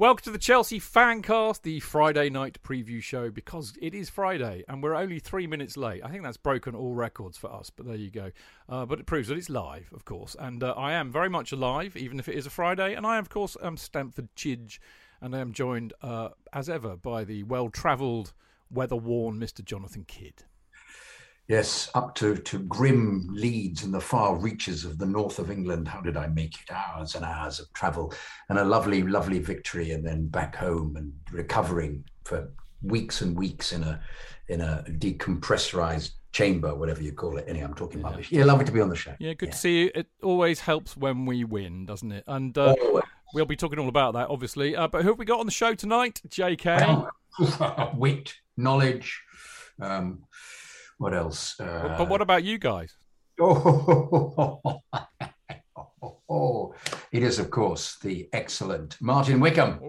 Welcome to the Chelsea Fancast, the Friday night preview show, because it is Friday and we're only three minutes late. I think that's broken all records for us, but there you go. Uh, but it proves that it's live, of course. And uh, I am very much alive, even if it is a Friday. And I, of course, am Stamford Chidge, and I am joined, uh, as ever, by the well travelled, weather worn Mr. Jonathan Kidd. Yes, up to, to grim Leeds and the far reaches of the north of England. How did I make it? Hours and hours of travel and a lovely, lovely victory, and then back home and recovering for weeks and weeks in a in a decompressorized chamber, whatever you call it. Anyway, I'm talking Yeah. rubbish. Yeah, lovely to be on the show. Yeah, good to see you. It always helps when we win, doesn't it? And uh, we'll be talking all about that, obviously. Uh, but who have we got on the show tonight? JK. Wit, knowledge. Um, what else? Uh, but what about you guys? Oh, it is, of course, the excellent Martin Wickham.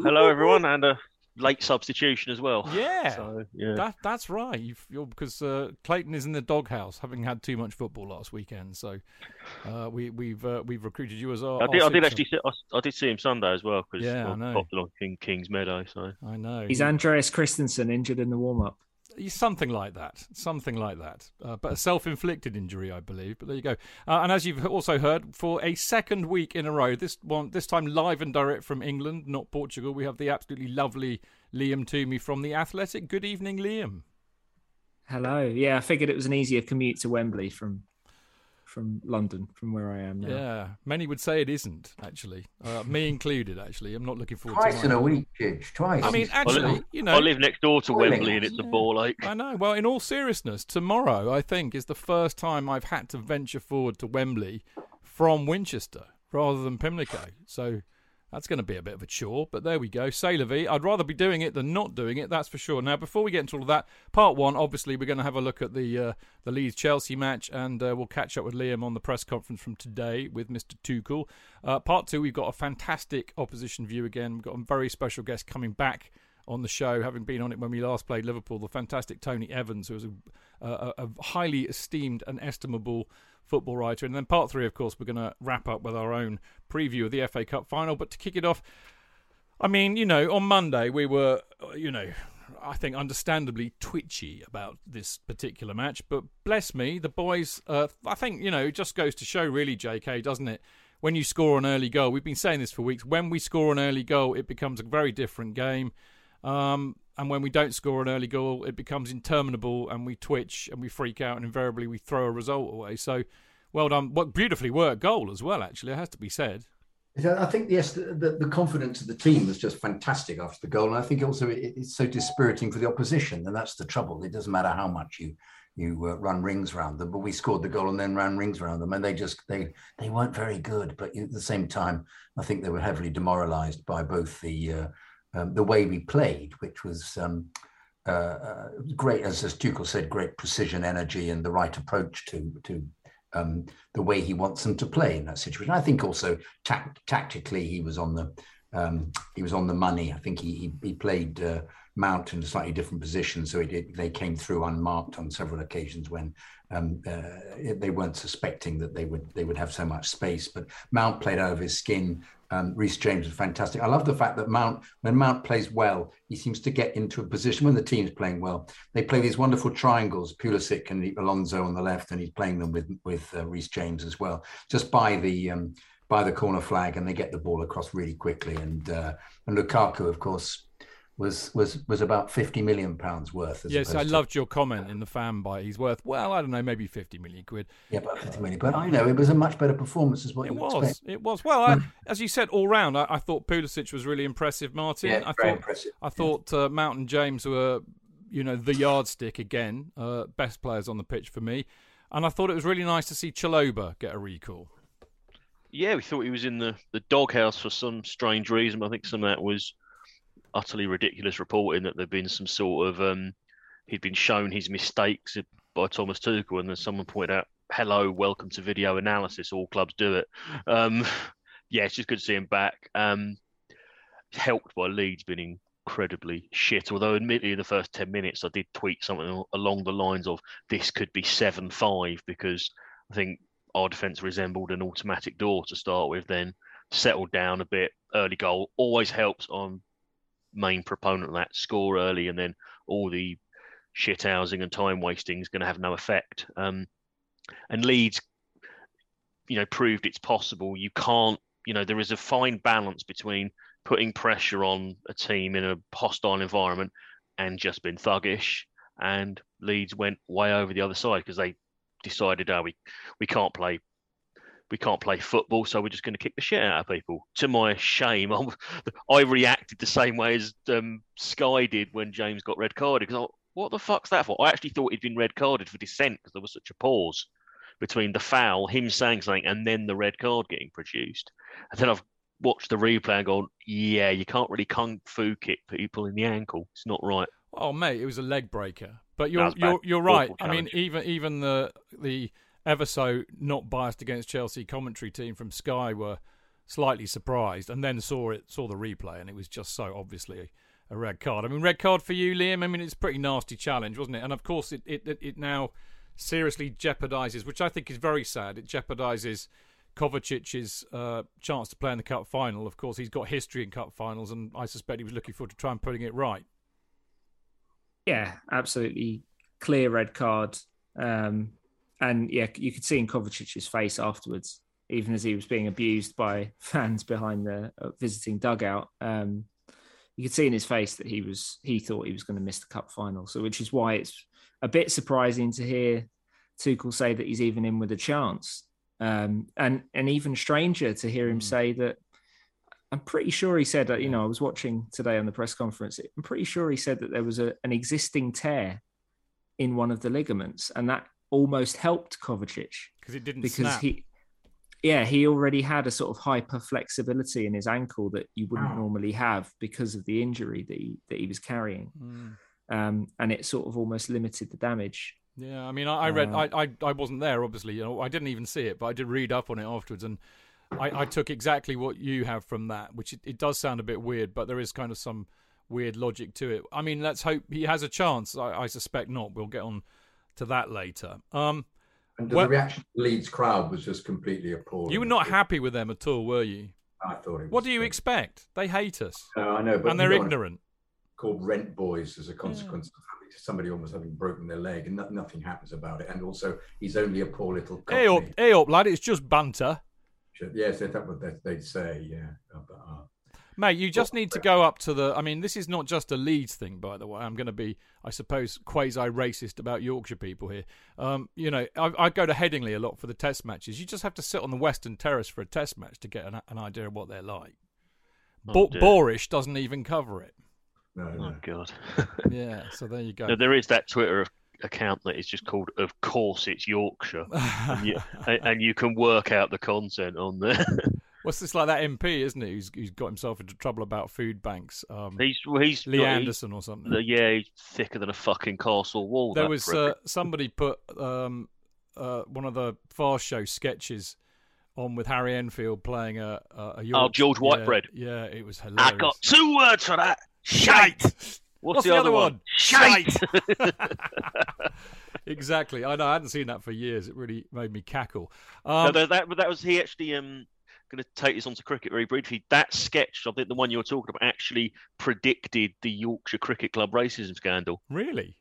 Hello, everyone, and a late substitution as well. Yeah. So, yeah. That that's right. You've, you're, because uh, Clayton is in the doghouse, having had too much football last weekend. So uh, we we've uh, we've recruited you as our. I did. our I did actually. See, I, I did see him Sunday as well because Yeah, I know. popped along King, Kings Meadow. So I know. He's Andreas Christensen injured in the warm up. Something like that, something like that. Uh, but a self-inflicted injury, I believe. But there you go. Uh, and as you've also heard, for a second week in a row, this one, this time live and direct from England, not Portugal, we have the absolutely lovely Liam Twomey from the Athletic. Good evening, Liam. Hello. Yeah, I figured it was an easier commute to Wembley from from London, from where I am now. Yeah, many would say it isn't actually, uh, me included. Actually, I'm not looking forward Twice to in a week, Chidge, twice. I mean, I actually, live, you know, I live next door to Boiling. Wembley, and it's a ball ache. I know. Well, in all seriousness, tomorrow I think is the first time I've had to venture forward to Wembley from Winchester rather than Pimlico. So that's going to be a bit of a chore. But there we go. La vie. I'd rather be doing it than not doing it. That's for sure. Now, before we get into all of that, part one, obviously, we're going to have a look at the uh, the Leeds Chelsea match, and uh, we'll catch up with Liam on the press conference from today with Mr. Tuchel. Uh, part two, we've got a fantastic opposition view again. We've got a very special guest coming back on the show, having been on it when we last played Liverpool, the fantastic Tony Evans, who is a, a, a highly esteemed and estimable football writer. And then part three, of course, we're going to wrap up with our own preview of the FA Cup final. But to kick it off, I mean, you know, on Monday we were, uh, you know, I think understandably twitchy about this particular match. But bless me, the boys, uh, I think, you know, it just goes to show, really, JK, doesn't it? When you score an early goal, we've been saying this for weeks. When we score an early goal, it becomes a very different game. Um, and when we don't score an early goal, it becomes interminable and we twitch and we freak out and invariably we throw a result away. So, well done. What beautifully worked goal as well, actually, it has to be said. I think yes, the, the, confidence of the team was just fantastic after the goal, and I think also it, it's so dispiriting for the opposition, and that's the trouble. It doesn't matter how much you you uh, run rings around them, but we scored the goal and then ran rings around them, and they just they they weren't very good. But at the same time, I think they were heavily demoralised by both the uh, um, the way we played, which was um, uh, uh, great, as, as Tuchel said, great precision, energy, and the right approach to to um, the way he wants them to play in that situation. I think also tact- tactically he was on the um, he was on the money. I think he he, he played uh, Mount in a slightly different position, so did, they came through unmarked on several occasions when um, uh, they weren't suspecting that they would they would have so much space. But Mount played out of his skin. Um, Reece James is fantastic. I love the fact that Mount, when Mount plays well, he seems to get into a position when the team's playing well. They play these wonderful triangles, Pulisic and Alonso on the left, and he's playing them with with uh, Reece James as well, just by the um, by the corner flag, and they get the ball across really quickly. And uh, and Lukaku, of course, was was was about fifty million pounds worth. yes, I to... loved your comment in the fan bite. He's worth well, I don't know, maybe fifty million quid. Yeah, about fifty million. But I know it was a much better performance as what it was. Expect. It was. Well, I, as you said, all round, I, I, thought Pulisic was really impressive. Martin, yeah, I very thought impressive. I thought uh, Mountain James were, you know, the yardstick again, uh, best players on the pitch for me, and I thought it was really nice to see Chalobah get a recall. Yeah, we thought he was in the the doghouse for some strange reason. I think some of that was utterly ridiculous reporting that there'd been some sort of um, he'd been shown his mistakes by Thomas Tuchel, and then someone pointed out, "Hello, welcome to video analysis. All clubs do it." Um, yeah, it's just good to see him back. Um, helped by Leeds being incredibly shit. Although, admittedly, in the first ten minutes, I did tweet something along the lines of, "This could be seven-five because I think our defence resembled an automatic door to start with. Then settled down a bit. Early goal always helps on main proponent of that score early, and then all the shit housing and time wasting is going to have no effect. Um, and Leeds, you know, proved it's possible. You can't, you know, there is a fine balance between putting pressure on a team in a hostile environment and just being thuggish. And Leeds went way over the other side because they decided, oh, we we can't play we can't play football, so we're just going to kick the shit out of people. To my shame, I, I reacted the same way as um, Sky did when James got red carded. Because what the fuck's that for? I actually thought he'd been red carded for dissent because there was such a pause between the foul, him saying something, and then the red card getting produced. And then I've watched the replay and gone, yeah, you can't really kung fu kick people in the ankle. It's not right. Oh mate, it was a leg breaker. But you're you're, you're right. I mean, even even the the ever so not biased against Chelsea commentary team from Sky were slightly surprised and then saw it saw the replay and it was just so obviously a red card. I mean, red card for you, Liam. I mean, it's a pretty nasty challenge, wasn't it? And of course, it it it now seriously jeopardises, which I think is very sad. It jeopardises Kovacic's uh, chance to play in the cup final. Of course, he's got history in cup finals, and I suspect he was looking forward to try and putting it right. Yeah, absolutely clear red card. Um, and yeah, you could see in Kovacic's face afterwards, even as he was being abused by fans behind the uh, visiting dugout. Um, you could see in his face that he was he thought he was going to miss the cup final. So, which is why it's a bit surprising to hear Tuchel say that he's even in with a chance, um, and and even stranger to hear him mm. say that. I'm pretty sure he said that. You know, I was watching today on the press conference. I'm pretty sure he said that there was a, an existing tear in one of the ligaments, and that almost helped Kovacic because it didn't because snap. he yeah he already had a sort of hyper flexibility in his ankle that you wouldn't normally have because of the injury that he that he was carrying mm. um, and it sort of almost limited the damage yeah i mean i, I read uh, I, I i wasn't there obviously you know i didn't even see it but i did read up on it afterwards and I, I took exactly what you have from that, which it, it, does sound a bit weird, but there is kind of some weird logic to it. I mean, let's hope he has a chance. I, I suspect not. We'll get on to that later. Um, and well, the reaction the Leeds crowd was just completely appalling. You were not happy with them at all, were you? I thought it What do you expect? They hate us. No, I know, but and they're ignorant. Called rent boys as a consequence yeah. of somebody almost having broken their leg, and no, nothing happens about it. And also, he's only a poor little. Hey up, hey up, lad! It's just banter. Yes, that's what they'd say. Yeah, but, uh, Mate, you just need to go up to the. I mean, this is not just a Leeds thing, by the way. I'm going to be, I suppose, quasi racist about Yorkshire people here. Um, you know, I, I, go to Headingley a lot for the test matches. You just have to sit on the Western Terrace for a test match to get an, an idea of what they're like. Oh, Bo- Boorish doesn't even cover it. No, no. Oh, God. yeah, so there you go. No, there is that Twitter account that is just called "Of course it's Yorkshire," and, you, and, you, can work out the content on there. What's this like that MP, isn't it? Who's, who's got himself into trouble about food banks? Um, He's he's Lee he's- Anderson or something. Yeah, he's thicker than a fucking castle wall. there was uh, somebody put um, uh, one of the Fast Show sketches on with Harry Enfield playing a, a, a Yorkshire- Oh, George Whitebread. Yeah, it was hilarious. I got two words for that. Shite. What's, What's the other one? Shite. exactly. I know. I hadn't seen that for years. It really made me cackle. no, Um, that, that that was he actually um going to take this onto cricket very briefly. That sketch, I think the one you're talking about, actually predicted the Yorkshire Cricket Club racism scandal. really?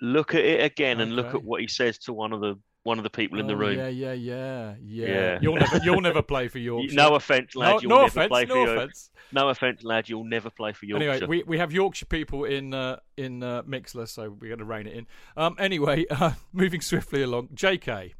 Look at it again and look at what he says to one of the one of the people in the Oh, room. Yeah, yeah, yeah, yeah. Yeah. You'll never, you'll never play for Yorkshire. No offense, lad. no, you'll no never offense. play for No York- offense. No offense, lad. You'll never play for Yorkshire. Anyway, we, we have Yorkshire people in uh, in uh, Mixlr, so we're going to rein it in. Um, anyway, uh, moving swiftly along. J.K.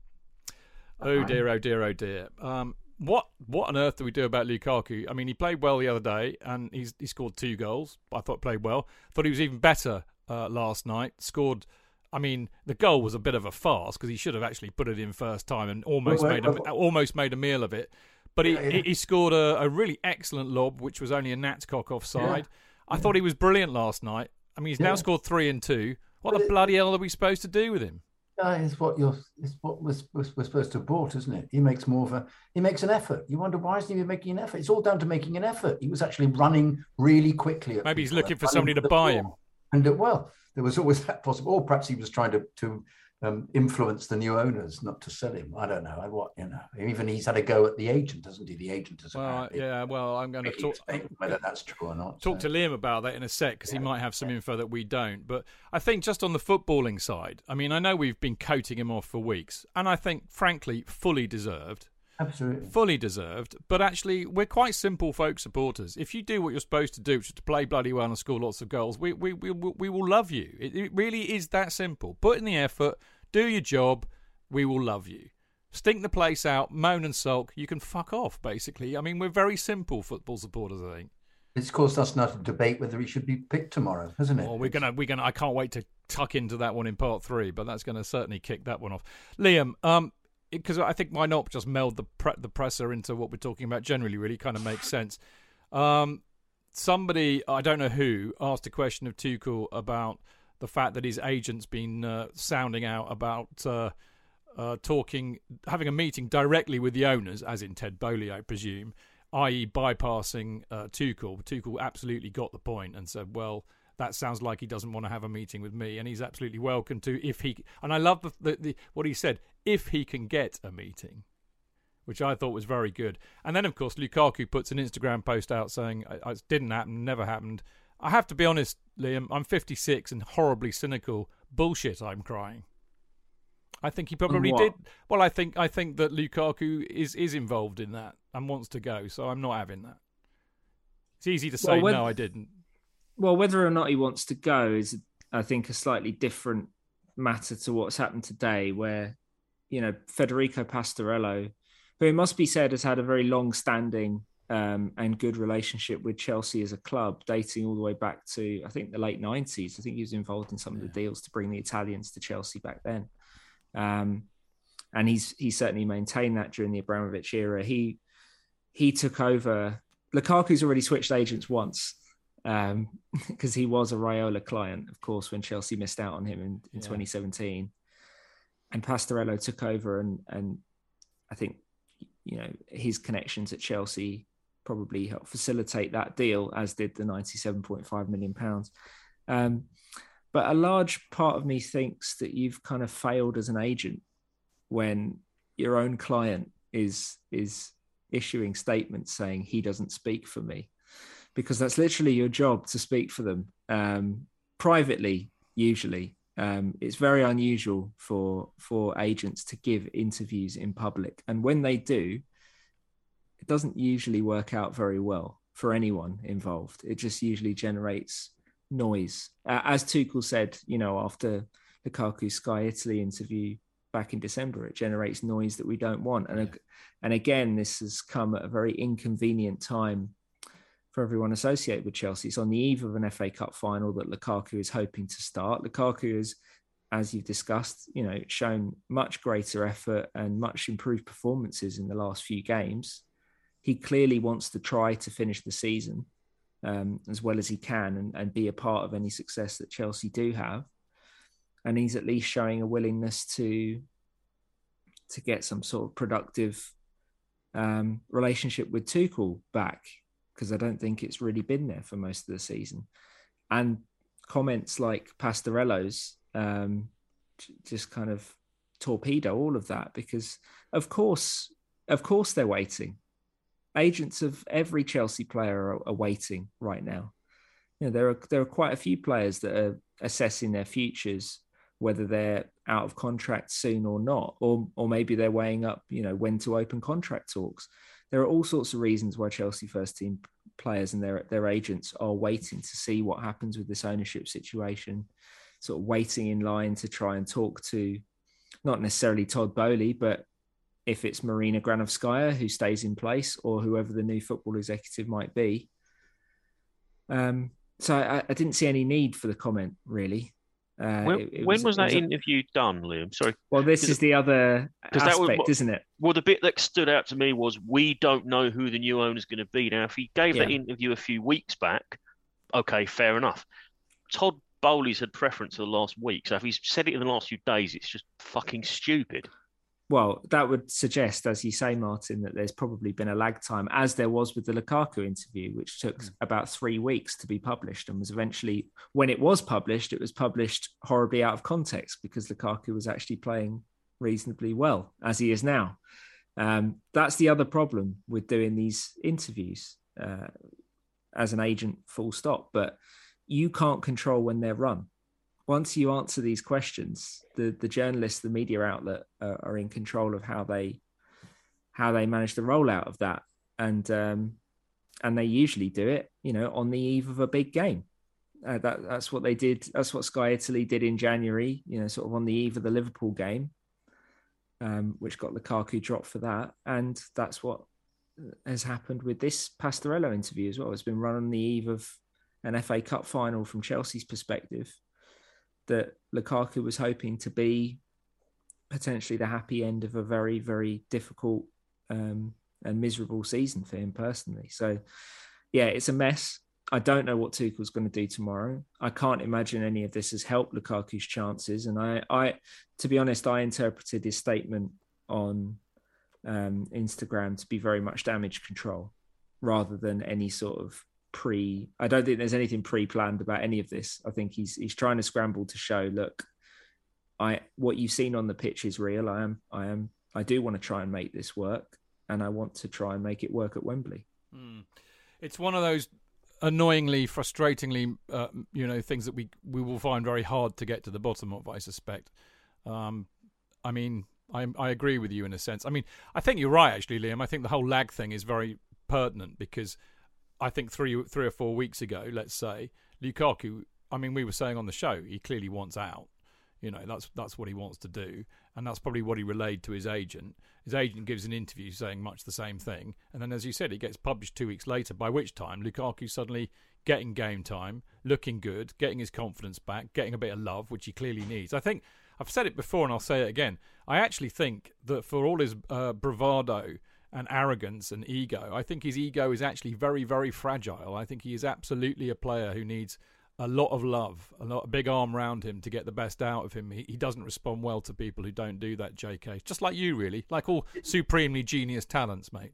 Oh dear, oh dear, oh dear. Um, what what on earth do we do about Lukaku? I mean, he played well the other day, and he's he scored two goals. I thought played well. Thought he was even better uh, last night. Scored. I mean, the goal was a bit of a farce because he should have actually put it in first time and almost made a, almost made a meal of it. But he, Yeah, yeah. he, scored a, a really excellent lob, which was only a Natscock offside. I thought he was brilliant last night. I mean, he's now scored three and two. What But the it- bloody hell are we supposed to do with him? That is what you're. Is what we're, we're, supposed to have bought, isn't it? He makes more of a. He makes an effort. You wonder why isn't he making an effort? It's all down to making an effort. He was actually running really quickly. at Maybe he's looking for somebody to buy him. And uh, well, there was always that possible. Or perhaps he was trying to to um, influence the new owners not to sell him. I don't know. I what you know. Even he's had a go at the agent, hasn't he? The agent has. Well, yeah. Well, I'm going to talk. whether that's true or not. talk so. to Liam about that in a sec because he might have some info that we don't. But I think just on the footballing side, I mean, I know we've been coating him off for weeks, and I think, frankly, fully deserved. Absolutely. Fully deserved, but actually, we're quite simple folk supporters. If you do what you're supposed to do, which is to play bloody well and score lots of goals, we we we, will- we will love you. It, it really is that simple. Put in the effort, do your job, we will love you. Stink the place out, moan and sulk, you can fuck off. Basically, I mean, we're very simple football supporters. I think. It's caused us now to debate whether he should be picked tomorrow, hasn't it? Well, we're gonna we're gonna. I can't wait to tuck into that one in part three, but that's gonna certainly kick that one off. Liam, um, because I think why not just meld the pre- the presser into what we're talking about generally. Really, kind of makes sense. Um, somebody I don't know who asked a question of Tuchel about the fact that his agent's been uh, sounding out about. Uh, uh, talking, having a meeting directly with the owners, as in Ted Boehly, I presume, i.e., bypassing uh, Tuchel. Tuchel absolutely got the point and said, "Well, that sounds like he doesn't want to have a meeting with me, and he's absolutely welcome to if he." And I love the, the, the what he said: if he can get a meeting, which I thought was very good. And then, of course, Lukaku puts an Instagram post out saying, "It didn't happen, never happened." I have to be honest, Liam. I'm 56 and horribly cynical. Bullshit. I'm crying. I think he probably did. Well, I think I think that Lukaku is is involved in that and wants to go. So I'm not having that. It's easy to say Well, no, I didn't. Well, whether or not he wants to go is, I think, a slightly different matter to what's happened today, where, you know, Federico Pastorello, who it must be said has had a very long standing um, and good relationship with Chelsea as a club, dating all the way back to, I think, the late 90s. I think he was involved in some of the deals to bring the Italians to Chelsea back then. Um, and he's he certainly maintained that during the Abramovich era. He he took over. Lukaku's already switched agents once because he was a Raiola client, of course, when Chelsea missed out on him in, in Yeah. 2017. And Pastorello took over, and and I think you know his connections at Chelsea probably helped facilitate that deal, as did the 97.5 million pounds. Um, but a large part of me thinks that you've kind of failed as an agent when your own client is is issuing statements saying he doesn't speak for me because that's literally your job to speak for them um, privately usually um, it's very unusual for for agents to give interviews in public. And when they do it doesn't usually work out very well for anyone involved. It just usually generates noise. Uh, as Tuchel said you know after Lukaku's Sky Italy interview back in December it generates noise that we don't want. And and again this has come at a very inconvenient time for everyone associated with Chelsea. It's on the eve of an FA Cup final that Lukaku is hoping to start. Lukaku has, as you've discussed, you know, shown much greater effort and much improved performances in the last few games. he clearly wants to try to finish the season um, as well as he can and, and be a part of any success that Chelsea do have. And he's at least showing a willingness to to get some sort of productive um, relationship with Tuchel back because I don't think it's really been there for most of the season. And comments like Pastorello's um, just kind of torpedo all of that because, of course, of course they're waiting. Agents of every Chelsea player are, are waiting right now. You know, there are there are quite a few players that are assessing their futures, whether they're out of contract soon or not, or or maybe they're weighing up, you know, when to open contract talks. There are all sorts of reasons why Chelsea first team players and their their agents are waiting to see what happens with this ownership situation, sort of waiting in line to try and talk to not necessarily Todd Boehly, but if it's Marina Granovskaya who stays in place or whoever the new football executive might be. Um, so I, I, didn't see any need for the comment really. Uh, when, it, it when was, was that was interview a, done, Liam? Sorry. Well, this is the other aspect, that was, isn't it? Well, the bit that stood out to me was we don't know who the new owner is going to be. Now, if he gave yeah. that interview a few weeks back, okay, fair enough. Todd Boehly's had preference for the last week, so if he's said it in the last few days, it's just fucking stupid well, that would suggest, as you say, Martin, that there's probably been a lag time, as there was with the Lukaku interview, which took mm. about three weeks to be published and was eventually, when it was published, it was published horribly out of context because Lukaku was actually playing reasonably well, as he is now. Um, that's the other problem with doing these interviews uh, as an agent, full stop. But you can't control when they're run once you answer these questions, the the journalists, the media outlet are, are in control of how they how they manage the rollout of that, and um, and they usually do it, you know, on the eve of a big game. Uh, that that's what they did. That's what Sky Italy did in January. You know, sort of on the eve of the Liverpool game, um, which got Lukaku dropped for that, and that's what has happened with this Pastorello interview as well. It's been run on the eve of an FA Cup final from Chelsea's perspective, that Lukaku was hoping to be potentially the happy end of a very, very difficult um, and miserable season for him personally. So, yeah, it's a mess. I don't know what Tuchel's going to do tomorrow. I can't imagine any of this has helped Lukaku's chances. And I, I to be honest, I interpreted his statement on um, Instagram to be very much damage control rather than any sort of pre. I don't think there's anything pre-planned about any of this. I think he's he's trying to scramble to show, look, I what you've seen on the pitch is real. I am I am I do want to try and make this work, and I want to try and make it work at Wembley. Mm. It's one of those annoyingly, frustratingly, uh, you know, things that we we will find very hard to get to the bottom of. I suspect. Um, I mean, I I agree with you in a sense. I mean, I think you're right, actually, Liam. I think the whole lag thing is very pertinent because I think three three or four weeks ago, let's say Lukaku. I mean, we were saying on the show he clearly wants out. You know, that's that's what he wants to do, and that's probably what he relayed to his agent. His agent gives an interview saying much the same thing, and then, as you said, it gets published two weeks later. By which time, Lukaku suddenly getting game time, looking good, getting his confidence back, getting a bit of love, which he clearly needs. I think I've said it before, and I'll say it again. I actually think that for all his uh, bravado and arrogance and ego. I think his ego is actually very, very fragile. I think he is absolutely a player who needs a lot of love, a lot, a big arm around him to get the best out of him. He, he doesn't respond well to people who don't do that, JK. Just like you, really, like all supremely genius talents, mate.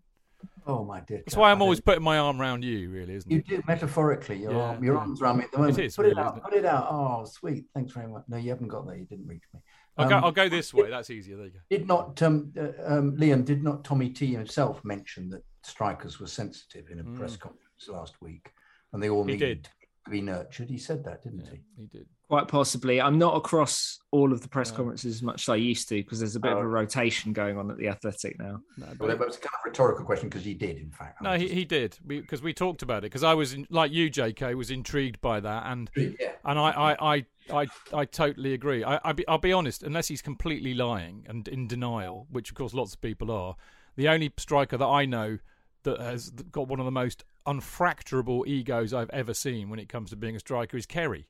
Oh my dear. That's why I'm always putting my arm around you, really, isn't you it? You do metaphorically. Your, yeah, arm, your arms around me at the moment. It is, put really, it out. It? Put it out. Oh, sweet. Thanks very much. No, you haven't got that. You didn't reach me. I'll, um, go, I'll go this way. That's easier. There you go. Did not um, uh, um, Liam? Did not Tommy T himself mention that strikers were sensitive in a mm. press conference last week, and they all he needed did. to be nurtured? He said that, didn't yeah, he? He did. Quite possibly. I'm not across all of the press conferences as much as I used to because there's a bit oh. of a oh. rotation going on at the Athletic now. No, but well, it was a kind of rhetorical question because he did, in fact. No, he, he did because we, we, talked about it because I was in, like you, J.K. was intrigued by that, and yeah. and I, I, I I I totally agree. I, I be, I'll be honest, unless he's completely lying and in denial, which of course lots of people are, the only striker that I know that has got one of the most unfracturable egos I've ever seen when it comes to being a striker is Kerry.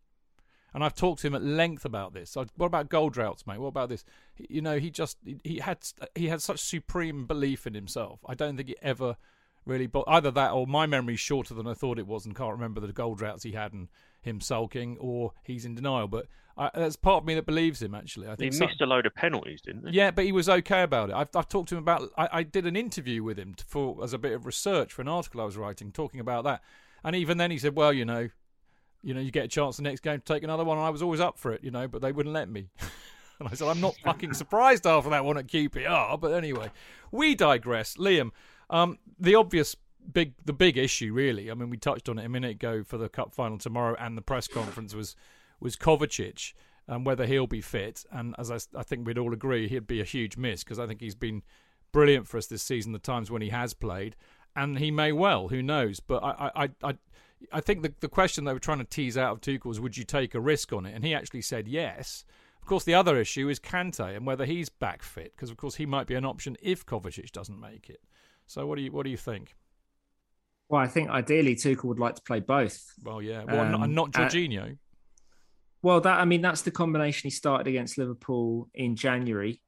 And I've talked to him at length about this. What about goal droughts, mate? What about this? You know, he just he had he had such supreme belief in himself. I don't think he ever really. But either that or my memory's shorter than I thought it was, and can't remember the goal droughts he had and him sulking, or he's in denial. But I, that's part of me that believes him. Actually, I He think so- missed a load of penalties, didn't he? yeah, but he was okay about it. I've, I've talked to him about. I, I did an interview with him for as a bit of research for an article I was writing, talking about that. And even then, he said, "Well, you know, you know, you get a chance the next game to take another one." And I was always up for it, you know, but they wouldn't let me. and I said, "I'm not fucking surprised after that one at QPR." But anyway, we digress. Liam, um, the obvious big, the big issue, really. I mean, we touched on it a minute ago for the cup final tomorrow, and the press conference was was Kovacic and whether he'll be fit. And as I, I think we'd all agree, he'd be a huge miss because I think he's been brilliant for us this season. The times when he has played, and he may well, who knows? But I, I, I, I think the the question they were trying to tease out of Tuchel was, would you take a risk on it? And he actually said yes. Of course, the other issue is Kante and whether he's back fit because, of course, he might be an option if Kovacic doesn't make it. So, what do you what do you think? Well, I think ideally Tuchel would like to play both. Well, yeah, well, Um, and not uh, Jorginho. Well, that I mean, that's the combination he started against Liverpool in January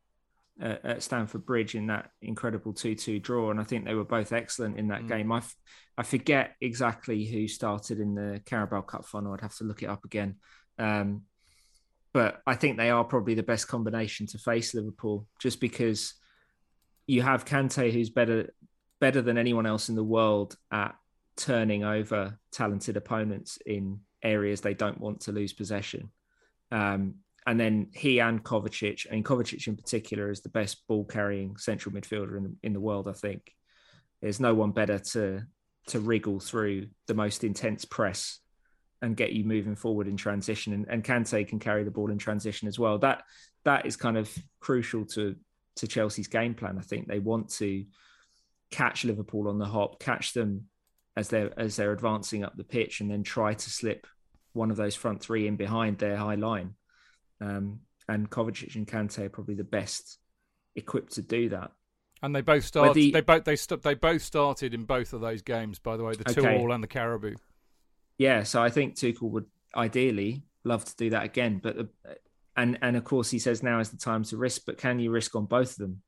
uh, at Stamford Bridge in that incredible two-two draw, and I think they were both excellent in that Mm. game. I, f- I forget exactly who started in the Carabao Cup final. I'd have to look it up again. Um, but I think they are probably the best combination to face Liverpool, just because you have Kante, who's better better than anyone else in the world at turning over talented opponents in areas they don't want to lose possession. Um, and then he and Kovacic, and Kovacic in particular, is the best ball carrying central midfielder in the, in the world. I think there's no one better to to wriggle through the most intense press and get you moving forward in transition. And, and Kante can carry the ball in transition as well. That that is kind of crucial to to Chelsea's game plan. I think they want to catch Liverpool on the hop, catch them as they're as they're advancing up the pitch, and then try to slip one of those front three in behind their high line. Um, and Kovacic and Kante are probably the best equipped to do that. And they both started. the- They both they st- they both started in both of those games. By the way, the two Okay. all and the Carabao. Yeah, so I think Tuchel would ideally love to do that again, but the, and and of course he says now is the time to risk, but can you risk on both of them,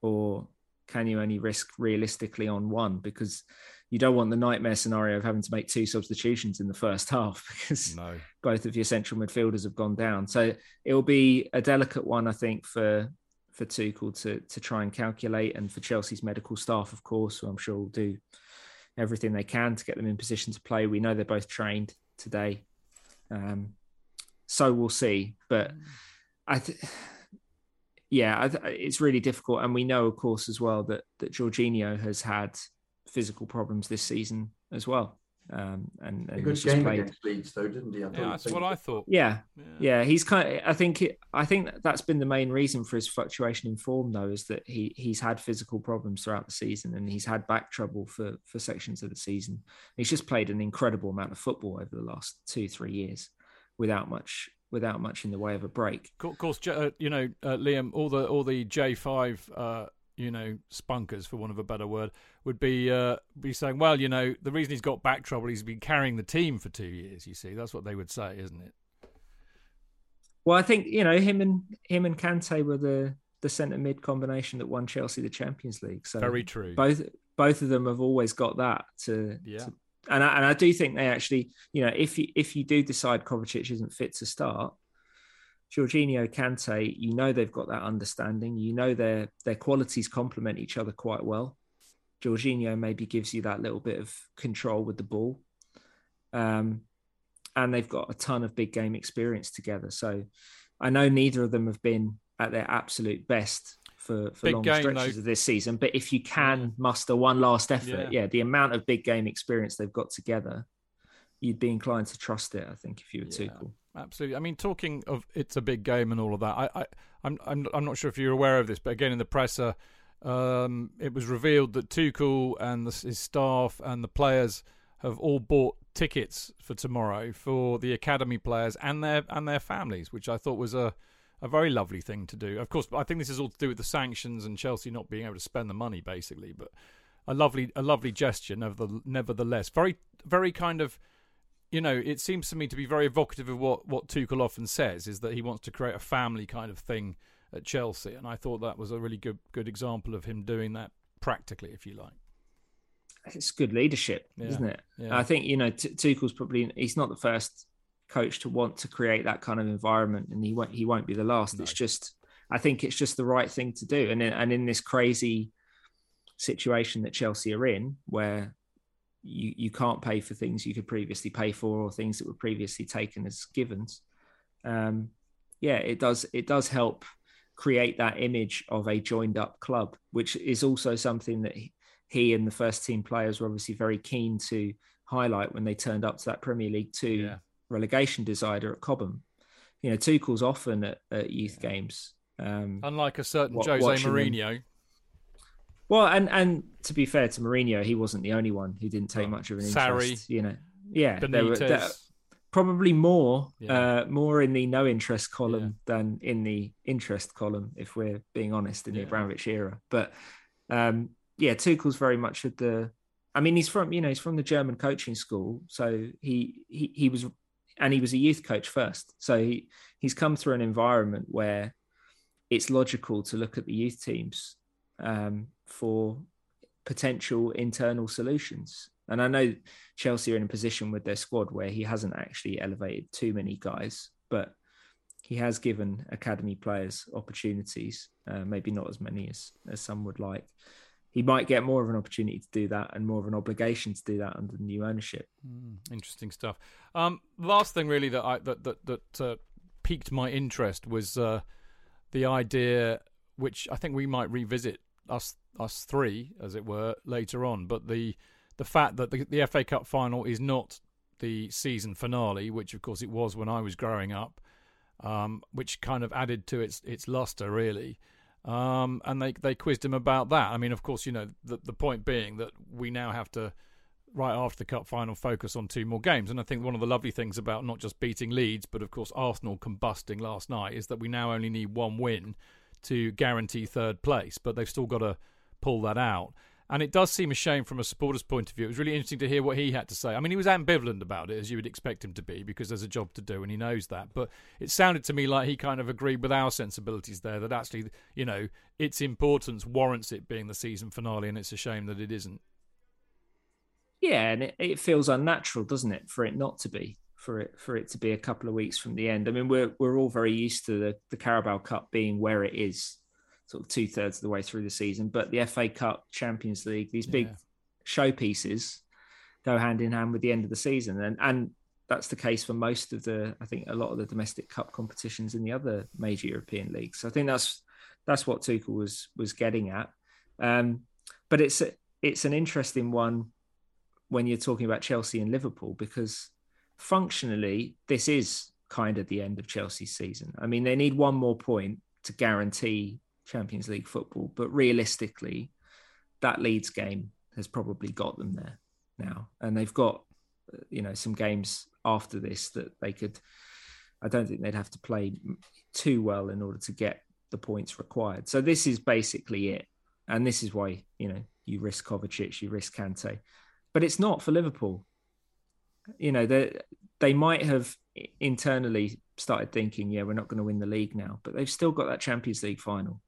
or can you only risk realistically on one? Because you don't want the nightmare scenario of having to make two substitutions in the first half because No, both of your central midfielders have gone down. So it will be a delicate one, I think, for for Tuchel to to try and calculate, and for Chelsea's medical staff, of course, who I'm sure will do everything they can to get them in position to play. We know they're both trained today, um, so we'll see. But I, th- yeah, I th- it's really difficult, and we know, of course, as well that that Jorginho has had physical problems this season as well. Um, and, A good just game played against Leeds, though, didn't he? I thought yeah, that's played- what I thought. yeah, yeah, he's kind. Of, I think. It, I think that's been the main reason for his fluctuation in form, though, is that he he's had physical problems throughout the season, and he's had back trouble for for sections of the season. He's just played an incredible amount of football over the last two three years, without much without much in the way of a break. Of course, uh, you know, uh, Liam, all the all the J five, uh, you know, spunkers, for want of a better word, would be uh, be saying, well, you know, the reason he's got back trouble, he's been carrying the team for two years. You see, that's what they would say, isn't it? Well, I think you know him and him and Kante were the the centre mid combination that won Chelsea the Champions League. So Very true. both both of them have always got that to, Yeah. to- and I, and I do think they actually you know if you if you do decide Kovacic isn't fit to start Jorginho Kante you know they've got that understanding you know their their qualities complement each other quite well Jorginho maybe gives you that little bit of control with the ball um and they've got a ton of big game experience together so I know neither of them have been at their absolute best for, for Big long game, stretches though. of this season. But if you can muster one last effort, Yeah. yeah. the amount of big game experience they've got together, you'd be inclined to trust it. I think if you were Yeah. Tuchel. Absolutely. I mean, talking of it's a big game and all of that. I, I I'm, I'm, I'm not sure if you're aware of this, but again, in the presser, um, it was revealed that Tuchel and the, his staff and the players have all bought tickets for tomorrow for the academy players and their and their families, which I thought was a a very lovely thing to do. Of course, I think this is all to do with the sanctions and Chelsea not being able to spend the money, basically. But a lovely a lovely gesture, nevertheless. Very very kind of you know, it seems to me to be very evocative of what, what Tuchel often says, is that he wants to create a family kind of thing at Chelsea, and I thought that was a really good good example of him doing that practically, if you like. it's good leadership, Yeah, isn't it? yeah. I think you know T- Tuchel's probably he's not the first coach to want to create that kind of environment, and he won't he won't be the last. No. It's just I think it's just the right thing to do, and in, and in this crazy situation that Chelsea are in, where you you can't pay for things you could previously pay for, or things that were previously taken as givens. Um, yeah, it does it does help create that image of a joined up club, which is also something that he, he and the first team players were obviously very keen to highlight when they turned up to that Premier League Two Yeah. relegation decider at Cobham. You know, Tuchel's often at, at youth games. Um, Unlike a certain Wa- Jose them. Well, and and to be fair to Mourinho, he wasn't the only one who didn't take Oh, much of an Sarri, interest. You know, yeah, there were there- probably more Yeah. uh, more in the no interest column than in the interest column, if we're being honest, in the Yeah. Abramovich era. But um, yeah, Tuchel's very much at the. I mean, he's from you know he's from the German coaching school, so he he he was, and he was a youth coach first, so he he's come through an environment where it's logical to look at the youth teams um, for potential internal solutions. And I know Chelsea are in a position with their squad where he hasn't actually elevated too many guys, but he has given academy players opportunities, uh, maybe not as many as, as some would like. He might get more of an opportunity to do that and more of an obligation to do that under the new ownership. Mm, interesting stuff. Um, last thing really that I that that that uh, piqued my interest was uh, the idea, which I think we might revisit us us three, as it were, later on. But the the fact that the, the FA Cup final is not the season finale, which of course it was when I was growing up, um, which kind of added to its its luster really. Um, and they they quizzed him about that. I mean, of course, you know the the point being that we now have to right after the cup final focus on two more games. And I think one of the lovely things about not just beating Leeds, but of course Arsenal combusting last night, is that we now only need one win to guarantee third place. But they've still got to pull that out. And it does seem a shame from a supporter's point of view. It was really interesting to hear what he had to say. I mean, he was ambivalent about it, as you would expect him to be, because there's a job to do and he knows that. But it sounded to me like he kind of agreed with our sensibilities there that actually, you know, its importance warrants it being the season finale, and it's a shame that it isn't. Yeah, and it, it feels unnatural, doesn't it, for it not to be, for it for it to be a couple of weeks from the end. I mean, we're we're all very used to the, the Carabao Cup being where it is, sort of two thirds of the way through the season. But the FA Cup, Champions League, these big Yeah. showpieces go hand in hand with the end of the season, and and that's the case for most of the, I think, a lot of the domestic cup competitions in the other major European leagues. So I think that's that's what Tuchel was was getting at. Um, but it's it's an interesting one when you're talking about Chelsea and Liverpool because functionally this is kind of the end of Chelsea's season. I mean, they need one more point to guarantee Champions League football, but realistically, that Leeds game has probably got them there now, and they've got you know some games after this that they could. I don't think they'd have to play too well in order to get the points required. So this is basically it, and this is why you know you risk Kovacic, you risk Kante, but it's not for Liverpool. You know they they might have internally started thinking, yeah, we're not going to win the league now, but they've still got that Champions League final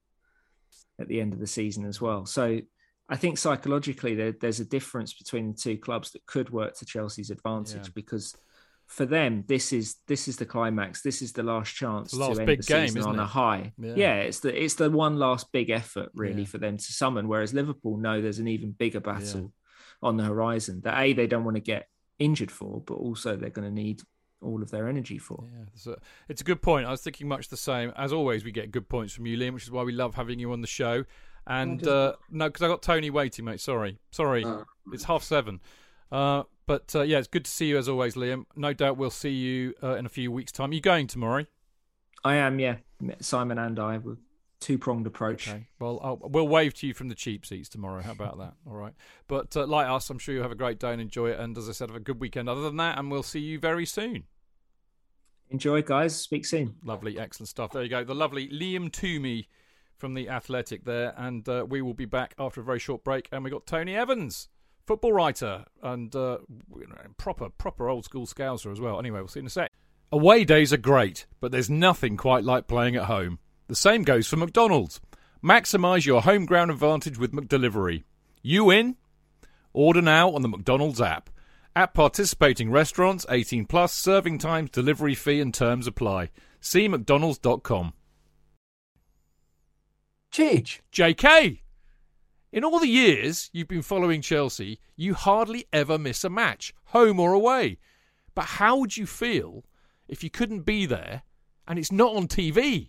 at the end of the season as well. So I think psychologically there, there's a difference between the two clubs that could work to Chelsea's advantage Yeah. because for them this is this is the climax. This is the last chance The last to end big the game, season on it? a high. Yeah. Yeah. it's the it's the one last big effort really Yeah. for them to summon. Whereas Liverpool know there's an even bigger battle on the horizon that a they don't want to get injured for, but also they're going to need all of their energy for. Yeah, it's a, it's a good point. I was thinking much the same. As always, we get good points from you, Liam, which is why we love having you on the show. And just- uh, no, because I got Tony waiting, mate. Sorry, sorry, it's half seven. Uh, but uh, yeah, it's good to see you as always, Liam. No doubt we'll see you uh, in a few weeks' time. Are You going tomorrow? I am, yeah. Simon and I with two pronged approach. Okay. Well, I'll, we'll wave to you from the cheap seats tomorrow. How about that? All right. But uh, like us, I'm sure you'll have a great day and enjoy it. And as I said, have a good weekend. Other than that, and we'll see you very soon. Enjoy, guys. Speak soon. Lovely, excellent stuff. There you go. The lovely Liam Twomey from the Athletic there, and uh, we will be back after a very short break. And we got Tony Evans, football writer and uh, proper proper old school scouser as well. Anyway, we'll see you in a sec. Away days are great, but there's nothing quite like playing at home. The same goes for McDonald's. Maximise your home ground advantage with McDelivery. You in? Order now on the McDonald's app. At participating restaurants, 18 plus, serving times, delivery fee and terms apply. See mcdonalds.com. Chidge. JK! In all the years you've been following Chelsea, you hardly ever miss a match, home or away. But how would you feel if you couldn't be there and it's not on TV?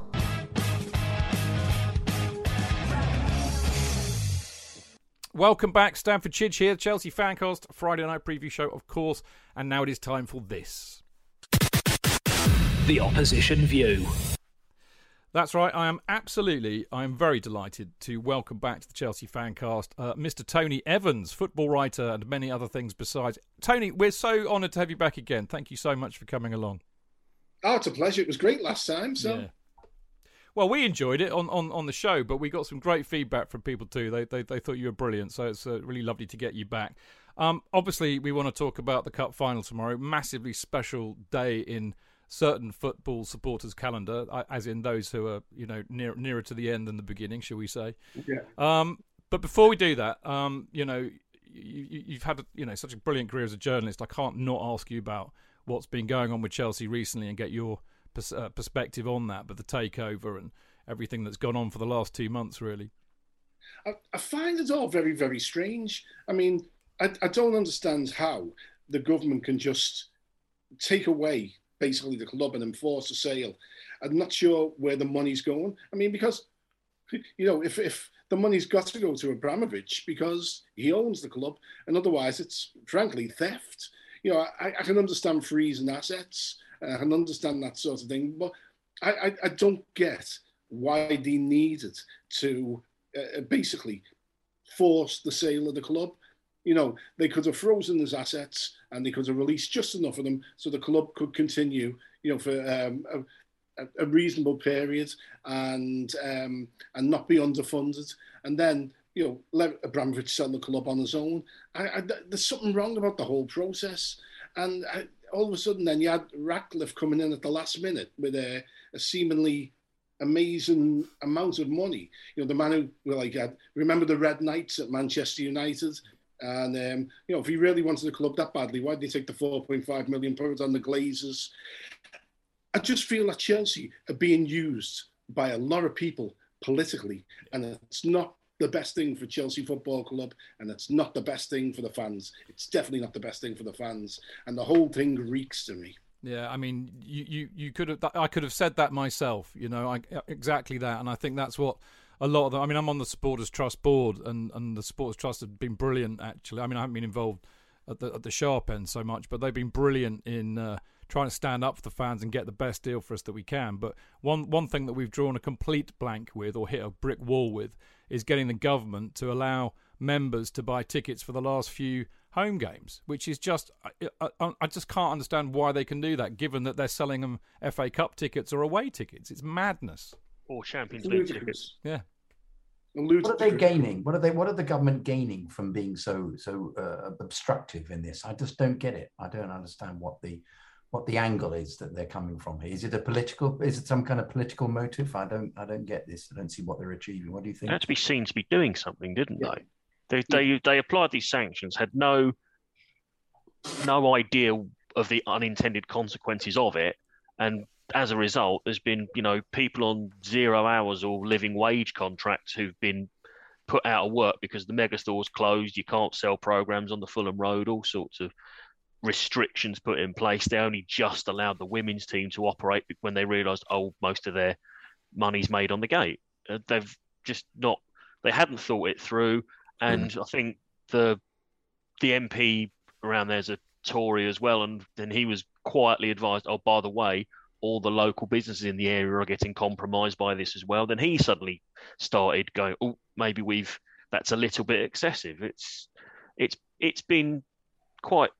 Welcome back, Stamford Chidge here, Chelsea Fancast, Friday night preview show, of course, and now it is time for this. The opposition view. That's right. I am absolutely, I am very delighted to welcome back to the Chelsea Fancast uh, Mr. Tony Evans, football writer and many other things besides. Tony, we're so honoured to have you back again. Thank you so much for coming along. Oh, it's a pleasure. It was great last time. So Yeah. Well, we enjoyed it on, on, on the show, but we got some great feedback from people too. They they, they thought you were brilliant, so it's uh, really lovely to get you back. Um, obviously, we want to talk about the cup final tomorrow. Massively special day in certain football supporters' calendar, as in those who are you know near, nearer to the end than the beginning, shall we say? yeah. Um, but before we do that, um, you know, you, you've had you know such a brilliant career as a journalist. I can't not ask you about what's been going on with Chelsea recently and get your pers- uh, perspective on that. But the takeover and everything that's gone on for the last two months, really. I, I find it all very, very strange. I mean, I, I don't understand how the government can just take away basically the club and enforce a sale. I'm not sure where the money's going. I mean, because you know, if if the money's got to go to Abramovich because he owns the club, and otherwise it's frankly theft. You know, I, I can understand freezing assets, I can understand that sort of thing, but I, I, I don't get why they needed to uh, basically force the sale of the club. You know, they could have frozen his assets and they could have released just enough of them so the club could continue, you know, for um, a, a reasonable period and um, and not be underfunded. And then, you know, let Abramovich sell the club on his own. I, I, there's something wrong about the whole process. And I, all of a sudden, then you had Ratcliffe coming in at the last minute with a, a seemingly amazing amount of money. You know, the man who, like, had, remember the Red Knights at Manchester United? And, um, you know, if he really wanted the club that badly, why did he take the 4.5 million pounds on the Glazers? I just feel that Chelsea are being used by a lot of people politically, and it's not the best thing for Chelsea Football Club, and it's not the best thing for the fans. It's definitely not the best thing for the fans, and the whole thing reeks to me. Yeah, I mean, you, you, you could have. I could have said that myself. You know, I, exactly that, and I think that's what a lot of. The, I mean, I'm on the supporters trust board, and, and the supporters trust have been brilliant. Actually, I mean, I haven't been involved at the at the sharp end so much, but they've been brilliant in uh, trying to stand up for the fans and get the best deal for us that we can. But one one thing that we've drawn a complete blank with, or hit a brick wall with, is getting the government to allow members to buy tickets for the last few home games, which is just I, I, I, just can't understand why they can do that, given that they're selling them FA Cup tickets or away tickets. It's madness. Or Champions League tickets. Yeah. What are they gaining? What are they? What are the government gaining from being so so uh, obstructive in this? I just don't get it. I don't understand what the what the angle is that they're coming from here. Is it a political? Is it some kind of political motive? I don't. I don't get this. I don't see what they're achieving. What do you think? They had to be seen to be doing something, didn't yeah. they? They they they applied these sanctions, had no no idea of the unintended consequences of it, and as a result, there's been you know people on zero hours or living wage contracts who've been put out of work because the mega store's closed. You can't sell programs on the Fulham Road. All sorts of restrictions put in place. They only just allowed the women's team to operate when they realised, oh, most of their money's made on the gate. Uh, they've just not. They hadn't thought it through, and mm. I think the the MP around there's a Tory as well, and then he was quietly advised, oh, by the way, all the local businesses in the area are getting compromised by this as well. Then he suddenly started going, oh, maybe we've that's a little bit excessive. It's it's it's been quite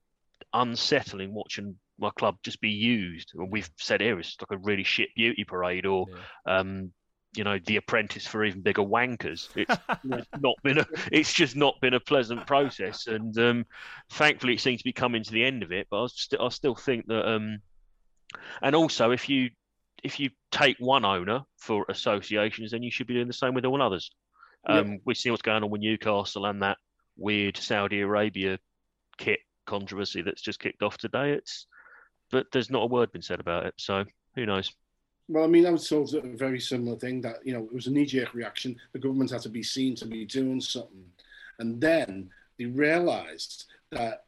unsettling watching my club just be used. And we've said here it's like a really shit beauty parade, or yeah. um, you know, the apprentice for even bigger wankers. It's not been a, it's just not been a pleasant process, and um, thankfully it seems to be coming to the end of it. But I, st- I still think that um, and also, if you if you take one owner for associations, then you should be doing the same with all others. Um, yep. We see what's going on with Newcastle and that weird Saudi Arabia kit controversy that's just kicked off today. It's but there's not a word been said about it, so who knows? Well, I mean, I was told a very similar thing that you know it was a knee-jerk reaction. The government had to be seen to be doing something, and then they realised that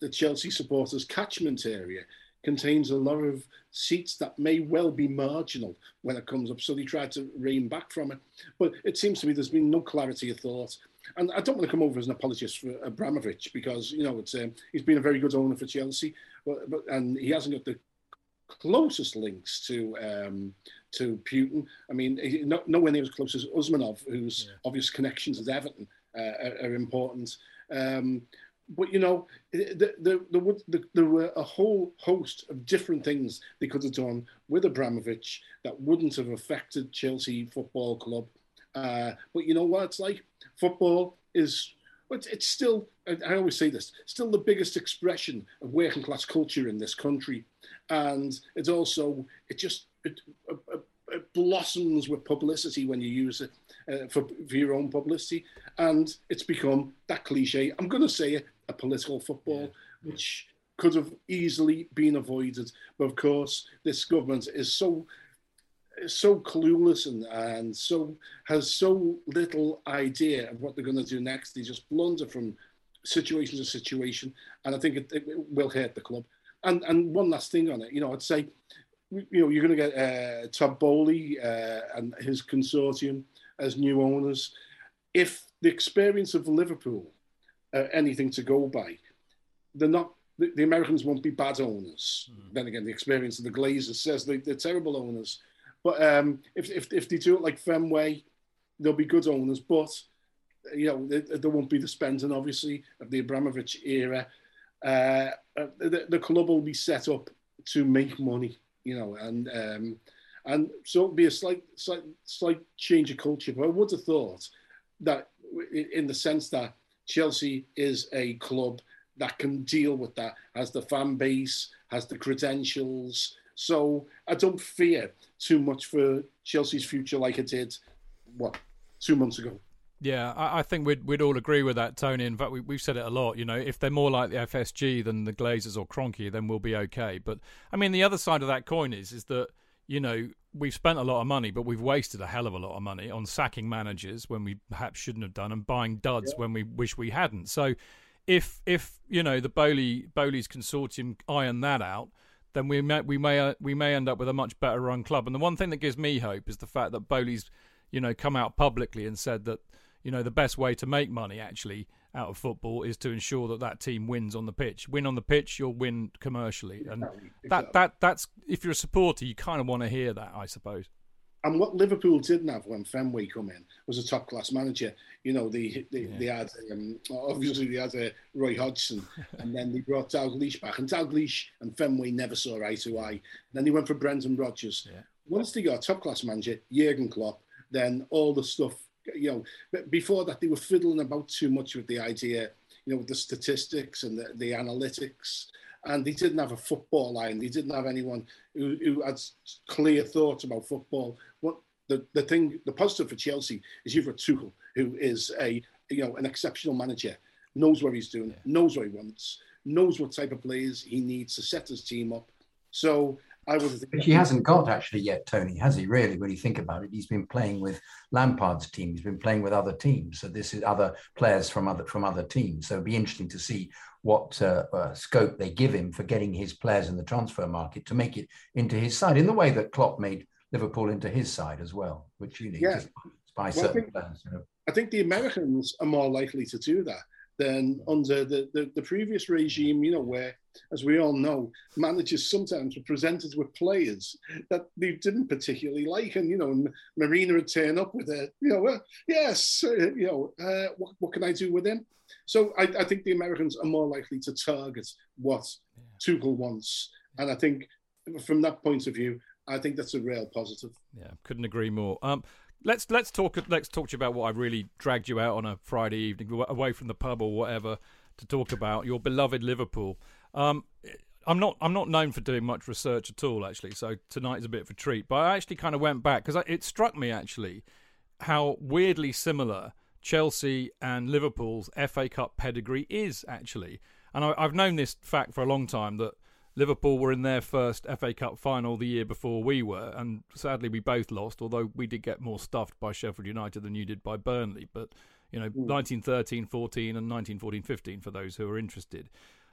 the Chelsea supporters' catchment area contains a lot of seats that may well be marginal when it comes up. So they tried to rein back from it. But it seems to me there's been no clarity of thought. And I don't want to come over as an apologist for Abramovich because, you know, it's um, he's been a very good owner for Chelsea, but, but and he hasn't got the closest links to um, to Putin. I mean, he, no, nowhere near as close as Usmanov, whose yeah. obvious connections with Everton uh, are, are, important. Um, but you know, there, there, there, there, were a whole host of different things they could have done with Abramovich that wouldn't have affected Chelsea Football Club. Uh, but you know what it's like? Football is, it's, it's still, I always say this, still the biggest expression of working class culture in this country. And it's also, it just, it, it, it blossoms with publicity when you use it uh, for, for your own publicity. And it's become that cliche. I'm going to say it a political football, yeah. which could have easily been avoided. But of course, this government is so so clueless and, and so has so little idea of what they're going to do next. They just blunder from situation to situation, and I think it, it will hurt the club. And and one last thing on it, you know, I'd say, you know, you're going to get uh, Todd Boehly uh, and his consortium as new owners. If the experience of Liverpool uh, anything to go by. They're not. The, the Americans won't be bad owners. Mm. Then again, the experience of the Glazers says they, are terrible owners. But um, if, if if they do it like Fenway, they'll be good owners. But you know, there, there won't be the spending, obviously, of the Abramovich era. Uh, uh, the, the, club will be set up to make money, you know, and um, and so it'll be a slight, slight, slight change of culture. But I would have thought that, in the sense that Chelsea is a club that can deal with that, has the fan base, has the credentials. So I don't fear too much for Chelsea's future like I did, what, two months ago. Yeah, I, I, think we'd we'd all agree with that, Tony. In fact, we, we've said it a lot. You know, if they're more like the FSG than the Glazers or Kroenke, then we'll be okay. But I mean, the other side of that coin is is that you know, we've spent a lot of money, but we've wasted a hell of a lot of money on sacking managers when we perhaps shouldn't have done, and buying duds yeah. when we wish we hadn't. So, if if you know the Boehly Boehly's consortium iron that out, then we may we may uh, we may end up with a much better run club. And the one thing that gives me hope is the fact that Boehly's, you know, come out publicly and said that you know the best way to make money actually out of football is to ensure that that team wins on the pitch. Win on the pitch, you'll win commercially, and that that that's if you're a supporter, you kind of want to hear that, I suppose. And what Liverpool didn't have when Fenway come in was a top class manager. You know, they they, yeah. they had um, obviously they had uh, Roy Hodgson, and then they brought Dalglish back, and Dalglish and Fenway never saw eye to eye. Then they went for Brendan Rodgers. Yeah. Once they got a top class manager, Jurgen Klopp, then all the stuff. You know, before that they were fiddling about too much with the idea. You know, with the statistics and the, the analytics and they didn't have a football line. They didn't have anyone who, who had clear thoughts about football. What the, the thing, the positive for Chelsea is you've got Tuchel, who is a you know an exceptional manager, knows what he's doing, yeah. knows what he wants, knows what type of players he needs to set his team up. So I would. Which he hasn't got actually yet, Tony, has he? Really, when you think about it, he's been playing with Lampard's team. He's been playing with other teams. So this is other players from other from other teams. So it'd be interesting to see what uh, uh, scope they give him for getting his players in the transfer market to make it into his side in the way that Klopp made Liverpool into his side as well, which you need yeah. by well, certain I think, players. You know. I think the Americans are more likely to do that than under the, the, the, previous regime, you know, where, as we all know, managers sometimes were presented with players that they didn't particularly like. And, you know, Marina would turn up with a, you know, uh, yes, uh, you know, uh, what, what can I do with him? So I, I, think the Americans are more likely to target what yeah. Tuchel wants. And I think from that point of view, I think that's a real positive. Yeah, couldn't agree more. Um, let's let's talk let's talk to you about what I really dragged you out on a Friday evening away from the pub or whatever to talk about your beloved Liverpool. Um, I'm not I'm not known for doing much research at all actually, so tonight is a bit of a treat. But I actually kind of went back because it struck me actually how weirdly similar Chelsea and Liverpool's FA Cup pedigree is actually. And I, I've known this fact for a long time that Liverpool were in their first FA Cup final the year before we were, and sadly we both lost. Although we did get more stuffed by Sheffield United than you did by Burnley, but you know, mm. 1913, 14, and 1914, 15 for those who are interested.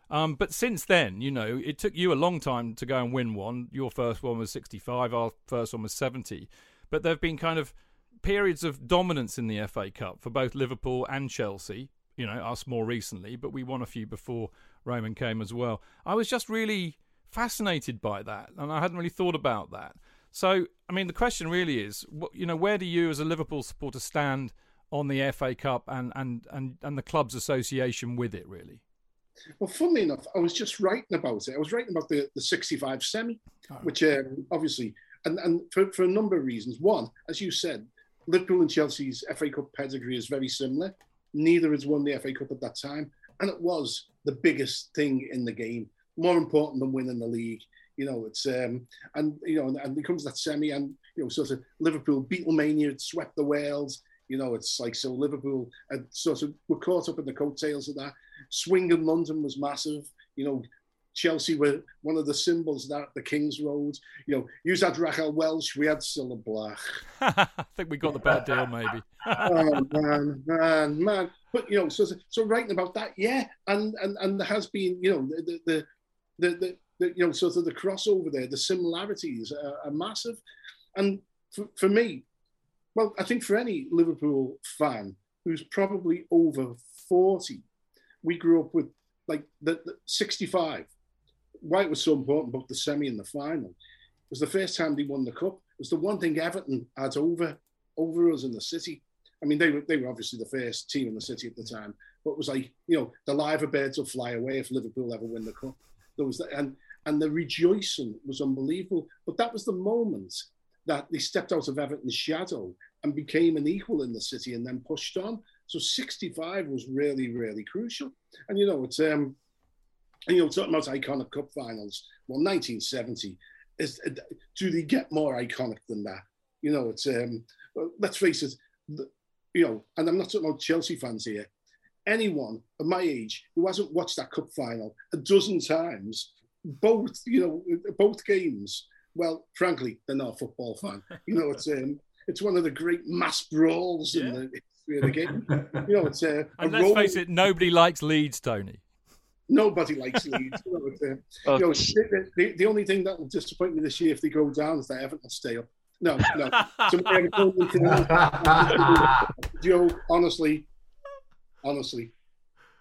Um, but since then, you know, it took you a long time to go and win one. Your first one was 65, our first one was 70. But there have been kind of periods of dominance in the FA Cup for both Liverpool and Chelsea. You know, us more recently, but we won a few before Roman came as well. I was just really fascinated by that, and I hadn't really thought about that. So, I mean, the question really is, you know, where do you as a Liverpool supporter stand on the FA Cup and and and, and the club's association with it, really? Well, funnily enough, I was just writing about it. I was writing about the, the 65 semi, oh. which um, obviously, and, and for, for a number of reasons. One, as you said, Liverpool and Chelsea's FA Cup pedigree is very similar. Neither has won the FA Cup at that time and it was the biggest thing in the game, more important than winning the league. You know, it's um, and you know, and, and it comes that semi, and you know, sort of Liverpool Beatlemania had swept the Wales. You know, it's like so Liverpool had sort of were caught up in the coattails of that. Swing in London was massive. You know, Chelsea were one of the symbols that, the King's Road. You know, you had Raquel Welch, we had Cilla Black. I think we got the bad deal, maybe. oh man, man, man. But you know, so so writing about that, yeah, and and and there has been, you know, the the the, the, the you know, sort of the crossover there, the similarities are, are massive, and for, for me, well, I think for any Liverpool fan who's probably over forty, we grew up with like the, the 65 why it was so important about the semi and the final it was the first time they won the cup. It was the one thing Everton had over over us in the city. I mean, they were they were obviously the first team in the city at the time, but it was like you know the liver birds will fly away if Liverpool ever win the cup. There was that, and and the rejoicing was unbelievable. But that was the moment that they stepped out of Everton's shadow and became an equal in the city, and then pushed on. So 65 was really really crucial. And you know it's um and, you know, talking about iconic cup finals. Well, 1970 is. Do they get more iconic than that? You know, it's. Um, let's face it. You know, and I'm not talking about Chelsea fans here. Anyone of my age who hasn't watched that cup final a dozen times, both you know, both games. Well, frankly, they're not a football fan. You know, it's um, it's one of the great mass brawls yeah. in the history of the game. You know, it's uh, and let's face it, nobody likes Leeds, Tony. Nobody likes Leeds. you know, uh, you know, the, the, the, only thing that will disappoint me this year if they go down is that Everton will stay up. No, no. Joe, honestly, honestly,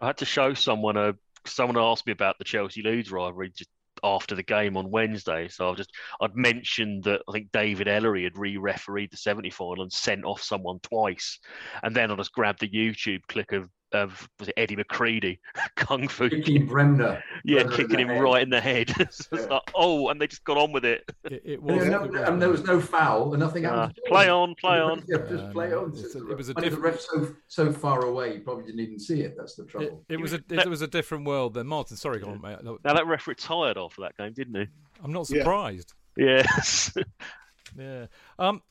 I had to show someone a someone asked me about the Chelsea Leeds rivalry just after the game on Wednesday. So I've just I'd mentioned that I think David Elleray had re-refereed the semi final and sent off someone twice, and then I just grabbed the YouTube clip of of was it Eddie McCreadie kung fu Kicking Bremner. yeah Bremner kicking him head. right in the head. So it's like, oh, and they just got on with it. It, it And, was. there was no- and there was no foul, and nothing Uh, happened. at play on, play on. Yeah, just Yeah, play on. it's a- it was a Only the different- ref's so so far away, you probably didn't even see it. That's the trouble. it was a it was a different world then. Martin, sorry, go on, mate. No, Now that ref retired after that game, didn't he? I'm not Yeah. surprised. Yes. Yeah. Um.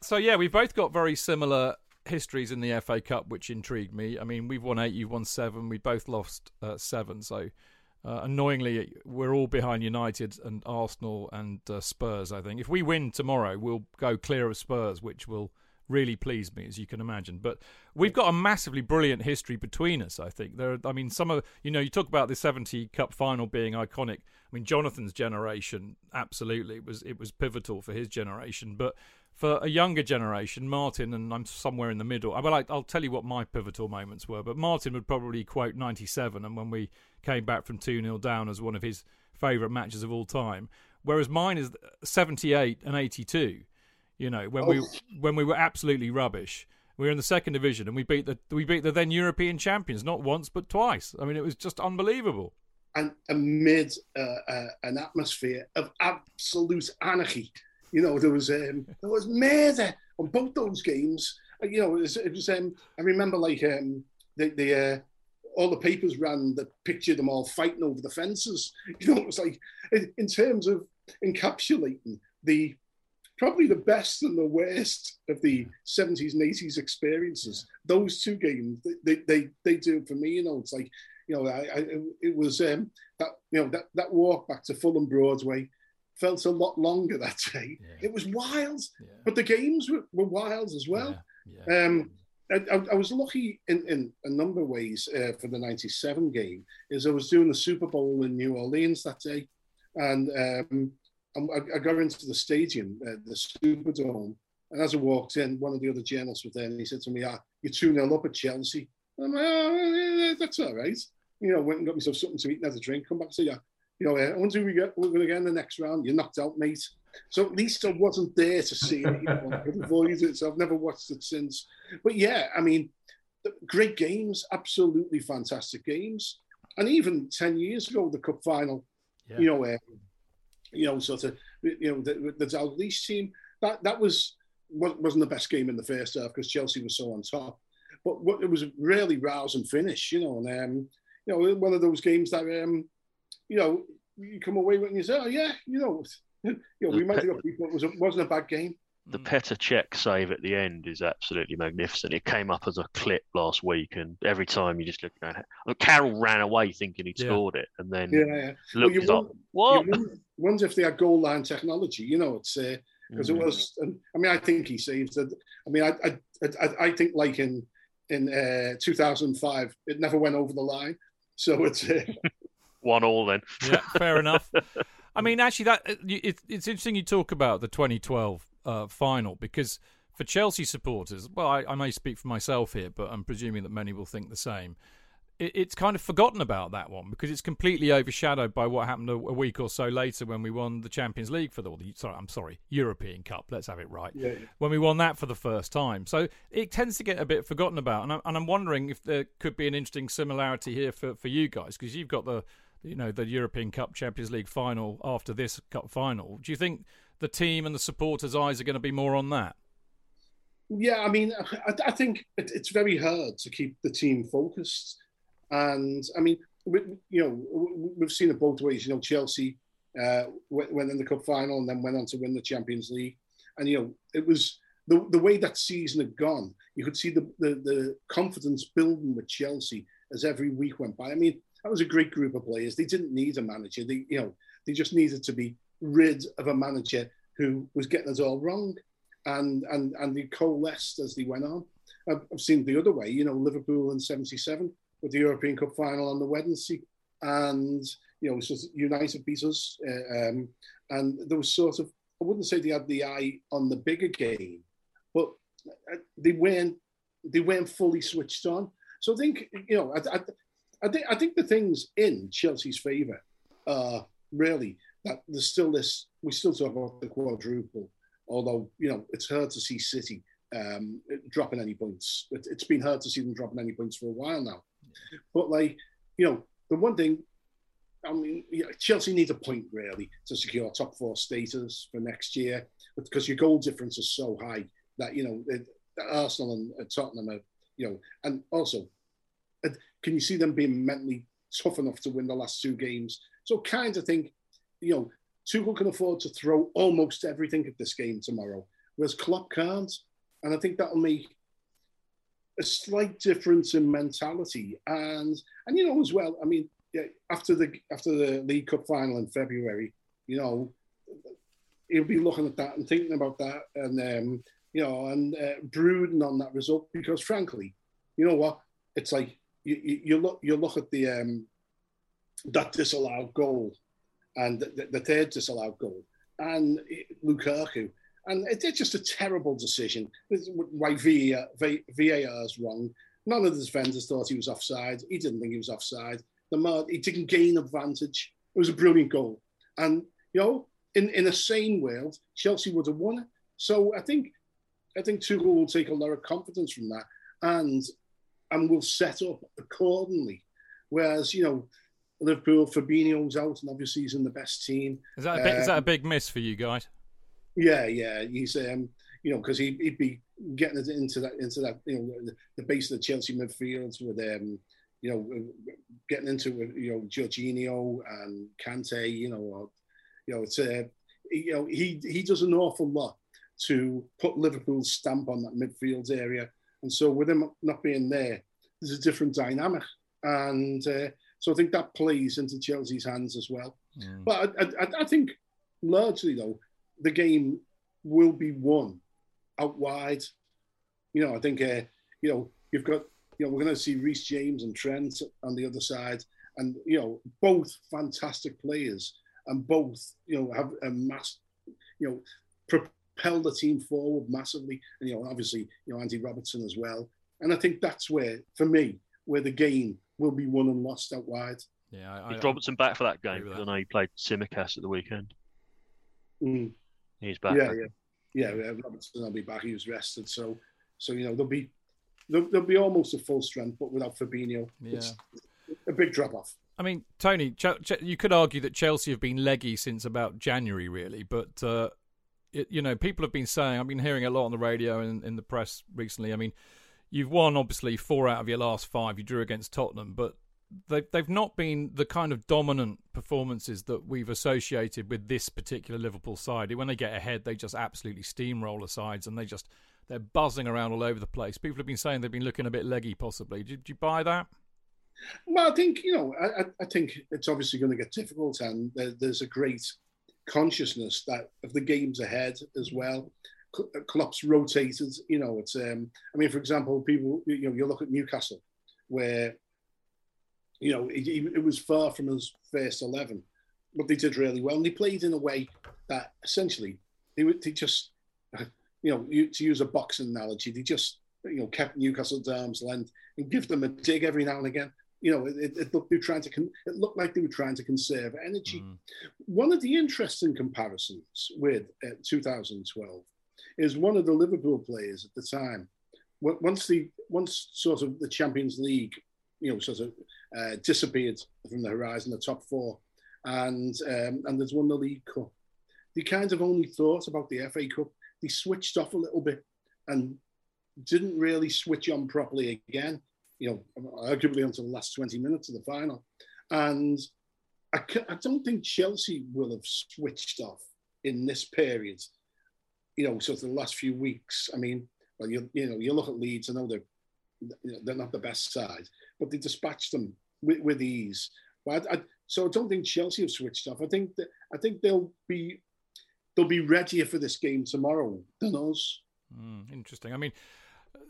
So yeah, we've both got very similar histories in the FA Cup, which intrigued me. I mean, we've won eight, you've won seven. We both lost uh, seven. So uh, annoyingly, we're all behind United and Arsenal and uh, Spurs. I think if we win tomorrow, we'll go clear of Spurs, which will really please me, as you can imagine. But we've got a massively brilliant history between us. I think there. Are, I mean, some of you know, you talk about the '70 Cup final being iconic. I mean, Jonathan's generation, absolutely, it was it was pivotal for his generation. But for a younger generation, Martin and I'm somewhere in the middle. I- Well, I, I'll tell you what my pivotal moments were. But Martin would probably quote '97, and when we came back from two 0 down as one of his favourite matches of all time. Whereas mine is '78 and '82. You know, when we Oh. when we were absolutely rubbish. We were in the second division and we beat the we beat the then European champions not once but twice. I mean, it was just unbelievable. and amid uh, uh, an atmosphere of absolute anarchy. You know, there was um, there was murder on both those games. Uh, You know, it was, it was um, I remember like um, the the uh, all the papers ran that pictured them all fighting over the fences. You know, it was like in, in terms of encapsulating the probably the best and the worst of the 70s and 80s experiences. Those two games, they they they do it for me. You know, it's like you know, I, I it was um, that you know that that walk back to Fulham Broadway felt a lot longer that day. Yeah. It was wild, Yeah. but the games were, were wild as well. Yeah. Um, I, I, was lucky in, in a number of ways uh, for the '97 game. Is I was doing the Super Bowl in New Orleans that day, and um, I, I got into the stadium, uh, the Superdome, and as I walked in, one of the other journalists was there, and he said to me, "Ah, you're two 0 up at Chelsea." I'm like, "Oh, yeah, that's all right." You know, went and got myself something to eat and had a drink. Come back and say, "Yeah, you know, uh, I wonder who we get. We're going to get in the next round. You're knocked out, mate." So at least I wasn't there to see it. You know, I could avoid it. So I've never watched it since. But yeah, I mean, great games, absolutely fantastic games. And even 10 years ago, the cup final, Yeah. you know, uh, you know, sort of, you know, the, the Dalglish team, that, that was, wasn't the best game in the first half because Chelsea was so on top. But what, it was a really rousing finish, you know, and, um, you know, one of those games that, um, you know, you come away with and you say, oh, yeah, you know, you know, we might have got people, it was, it wasn't a bad game. The Petr Cech save at the end is absolutely magnificent. It came up as a clip last week, and every time you just look at it, and Carroll ran away thinking he'd Yeah. scored it, and then Yeah, yeah. Well, looked you up. wonder- What? You wonder, wonder if they had goal line technology. You know, it's because Mm. it was. And, I mean, I think he saved it. I mean, I I, I, I think like in in uh, 2005, it never went over the line. So it's uh, One all then. yeah, fair enough. I mean, actually, that uh, it, it's interesting you talk about the 2012 uh, final because for Chelsea supporters, well, I, I may speak for myself here, but I'm presuming that many will think the same. It, it's kind of forgotten about that one because it's completely overshadowed by what happened a, a week or so later when we won the Champions League for the, the sorry, I'm sorry, European Cup. Let's have it right. Yeah. When we won that for the first time, so it tends to get a bit forgotten about, and I'm, and I'm wondering if there could be an interesting similarity here for, for you guys because you've got the you know the European Cup Champions League final after this cup final. Do you think the team and the supporters' eyes are going to be more on that? yeah. I mean, I, I think it, it's very hard to keep the team focused. And I mean, we, you know, we- we've seen it both ways. You know, Chelsea uh, went, went in the cup final and then went on to win the Champions League. And you know, it was the the way that season had gone. You could see the the, the confidence building with Chelsea as every week went by. I mean, that was a great group of players. They didn't need a manager. They you know they just needed to be rid of a manager who was getting us all wrong, and and and they coalesced as they went on. I've, I've seen the other way. You know, Liverpool in '77 with the European Cup final on the Wednesday, and you know, so United beat us, uh, um, and there was sort of I wouldn't say they had the eye on the bigger game, but uh, they weren't they weren't fully switched on. So I think you know I, I, I think I think the things in Chelsea's favour are really that there's still this. We still talk about the quadruple, although you know it's hard to see City um, dropping any points. It, it's been hard to see them dropping any points for a while now. But like you know, the one thing. I mean, yeah, Chelsea needs a point really to secure top four status for next year, because your goal difference is so high that you know it, Arsenal and, and Tottenham are, you know, and also, can you see them being mentally tough enough to win the last two games? So, kind of think, you know, Tuchel can afford to throw almost everything at this game tomorrow, whereas Klopp can't, and I think that'll make a slight difference in mentality, and and you know as well. I mean, yeah, after the after the League Cup final in February, you know, he'll be looking at that and thinking about that, and um, you know, and uh, brooding on that result because, frankly, you know what? It's like you, you, look you look at the um, that disallowed goal and the, the third disallowed goal and Lukaku, and it's just a terrible decision. Why VAR, VAR is wrong. None of the defenders thought he was offside. He didn't think he was offside. The he didn't gain advantage. It was a brilliant goal, and you know, in in a sane world, Chelsea would have won it. So I think I think Tuchel will take a lot of confidence from that and and will set up accordingly. Whereas, you know, Liverpool, Fabinho's out and obviously he's in the best team. Is that a big, um, is that a um, big miss for you guys? Yeah, yeah. He's um, you know, because he, would be getting it into that into that you know the, the base of the Chelsea midfield with um, you know, getting into you know Jorginho and Kante, you know, or, you know, it's uh, you know he he does an awful lot to put Liverpool's stamp on that midfield area. And so with him not being there, there's a different dynamic. And uh, so I think that plays into Chelsea's hands as well. Mm. But I, I, I, think largely, though, the game will be won out wide. You know, I think, uh, you know, you've got, you know, we're going to see Reece James and Trent on the other side. And, you know, both fantastic players and both, you know, have a mass, you know, propelled the team forward massively. And, you know, obviously, you know, Andy Robertson as well. And I think that's where, for me, where the game will be won and lost out wide. Yeah, I, Is Robertson back for that game? Because I know he played Tsimikas at the weekend. Mm. He's back. Yeah, yeah, yeah. Robertson will be back. He was rested, so so you know there'll be there'll, there'll be almost a full strength, but without Fabinho, yeah. it's a big drop off. I mean, Tony, Ch- Ch- you could argue that Chelsea have been leggy since about January, really, but uh, it, you know, people have been saying, I've been hearing a lot on the radio and in the press recently. I mean, you've won obviously four out of your last five. You drew against Tottenham, but they've they've not been the kind of dominant performances that we've associated with this particular Liverpool side. When they get ahead, they just absolutely steamroll the sides and they just they're buzzing around all over the place. People have been saying they've been looking a bit leggy, possibly. Did you buy that? Well, I think you know, I, I think it's obviously going to get difficult, and there, there's a great consciousness that of the games ahead as well. Klopp's rotated, you know, it's, um, I mean, for example, people, you know, you look at Newcastle where, you know, it, it was far from his first 11, but they did really well. And they played in a way that essentially they, would they just, you know, to use a boxing analogy, they just, you know, kept Newcastle at arm's length and give them a dig every now and again you know, it, it looked they were trying to con- it looked like they were trying to conserve energy. Mm. One of the interesting comparisons with uh, 2012 is one of the Liverpool players at the time. Once the once sort of the Champions League, you know, sort of uh, disappeared from the horizon, the top four, and um, and there's won the League Cup. They kind of only thought about the FA Cup. They switched off a little bit and didn't really switch on properly again you know, arguably until the last 20 minutes of the final. And I, I don't think Chelsea will have switched off in this period, you know, sort of the last few weeks. I mean, well, you, you know, you look at Leeds, I know they're, they're not the best side, but they dispatched them with, with ease. But I, I, so I don't think Chelsea have switched off. I think that I think they'll be they'll be readier for this game tomorrow than us. Mm, interesting. I mean,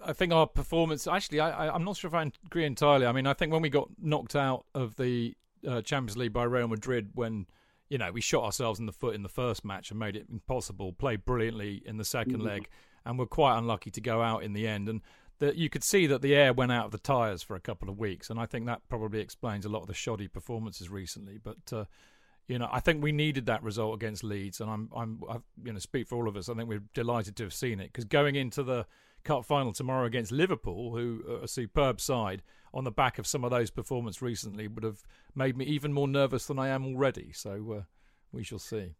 I think our performance. Actually, I, am not sure if I agree entirely. I mean, I think when we got knocked out of the uh, Champions League by Real Madrid, when you know, we shot ourselves in the foot in the first match and made it impossible. Played brilliantly in the 2nd Mhm. leg, and were quite unlucky to go out in the end. And that you could see that the air went out of the tyres for a couple of weeks, and I think that probably explains a lot of the shoddy performances recently. But uh, you know, I think we needed that result against Leeds, and I'm, I'm, I, you know, speak for all of us. I think we're delighted to have seen it because going into the cup final tomorrow against Liverpool, who are a superb side, on the back of some of those performances recently, would have made me even more nervous than I am already. So uh, we shall see.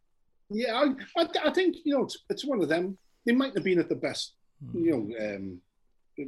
Yeah, I, I, I think you know it's, it's one of them. They might have been at the best, you know, um,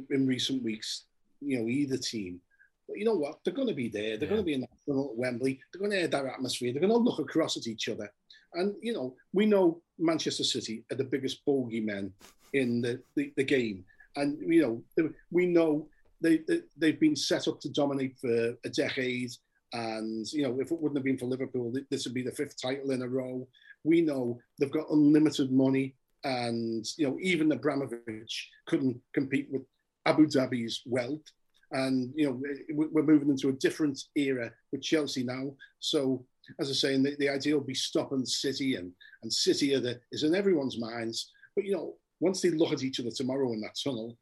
in, recent weeks. You know, either team. But you know what? They're going to be there. They're going to be in that Wembley. They're going to add that atmosphere. They're going to look across at each other. And you know, we know Manchester City are the biggest bogeymen in the, the, the game. And you know, we know they, they they've been set up to dominate for a decade. And you know, if it wouldn't have been for Liverpool, this would be the fifth title in a row. We know they've got unlimited money, and you know, even Abramovich couldn't compete with Abu Dhabi's wealth. And you know, we- we're moving into a different era with Chelsea now. So, as I say, the, the idea will be stopping City, and and City are the, is in everyone's minds. But you know, once they look at each other tomorrow in that tunnel,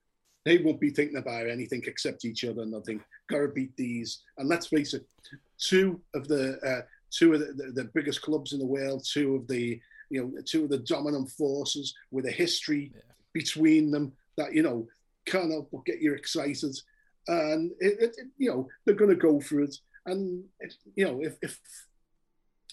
they won't be thinking about anything except each other, and they'll think, "Gotta beat these." And let's face it, two of the uh, two of the, the, the biggest clubs in the world, two of the you know two of the dominant forces with a history yeah. between them that you know can't help but get you excited. And it, it, it- you know they're going to go for it. And it, you know if, if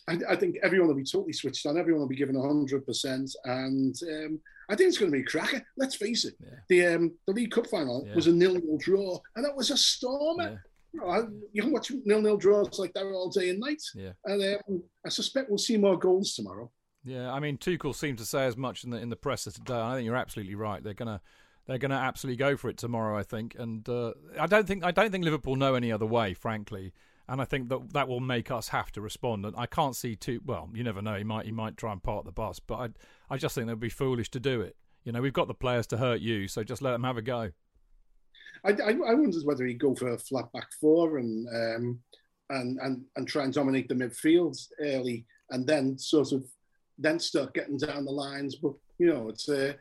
I, I think everyone will be totally switched on, everyone will be given hundred percent, and um, I think it's going to be a cracker. Let's face it, the um, the League Cup final was a nil-nil draw, and that was a stormer. You, know, you can watch nil-nil draws like that all day and night, Yeah. and um, I suspect we'll see more goals tomorrow. Yeah, I mean Tuchel seemed to say as much in the in the presser today. I think you're absolutely right. They're gonna they're gonna absolutely go for it tomorrow. I think, and uh, I don't think I don't think Liverpool know any other way, frankly. And I think that that will make us have to respond. And I can't see too well. You never know. He might he might try and park the bus, but I I just think they'd be foolish to do it. You know, we've got the players to hurt you, so just let them have a go. I, I, I wondered whether he'd go for a flat back four and um, and and and try and dominate the midfield early, and then sort of then start getting down the lines. But you know, it's uh,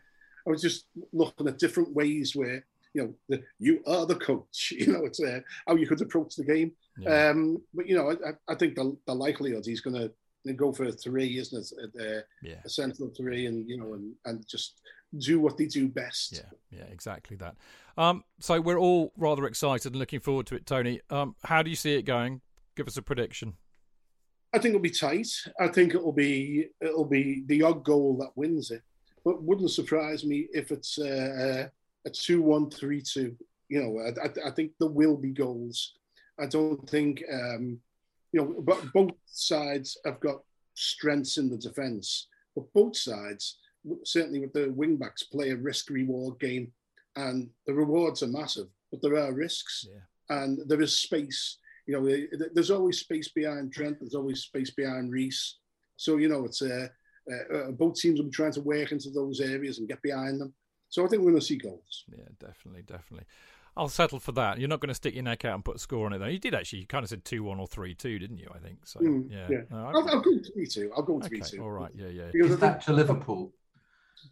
I was just looking at different ways where you know the, you are the coach. You know, it's uh, how you could approach the game. Yeah. Um, but you know, I, I- think the, the likelihood he's going to go for a three, isn't it? Uh, Yeah. a central three, and you know, and, and just do what they do best. Yeah, yeah, exactly that. Um, so we're all rather excited and looking forward to it, Tony. Um, how do you see it going? Give us a prediction. I think it'll be tight. I think it'll be it'll be the odd goal that wins it. But wouldn't surprise me if it's uh, a two-one, three-two. You know, I, I, I think there will be goals. I don't think um, you know, but both sides have got strengths in the defence. But both sides, certainly with the wing backs, play a risk-reward game, and the rewards are massive, but there are risks, and there is space. You know, eh, there's always space behind Trent. There's always space behind Reece. So you know, it's uh, uh, uh, both teams will be trying to work into those areas and get behind them. So I think we're going to see goals. Yeah, definitely, definitely. I'll settle for that. You're not going to stick your neck out and put a score on it, though. You did actually. You kind of said two-one or three-two, didn't you? I think so. Mm, yeah. yeah. No, I- I'll, I'll go three two. I'll go Okay, three two. all right. Yeah, yeah. Because Is that to Liverpool?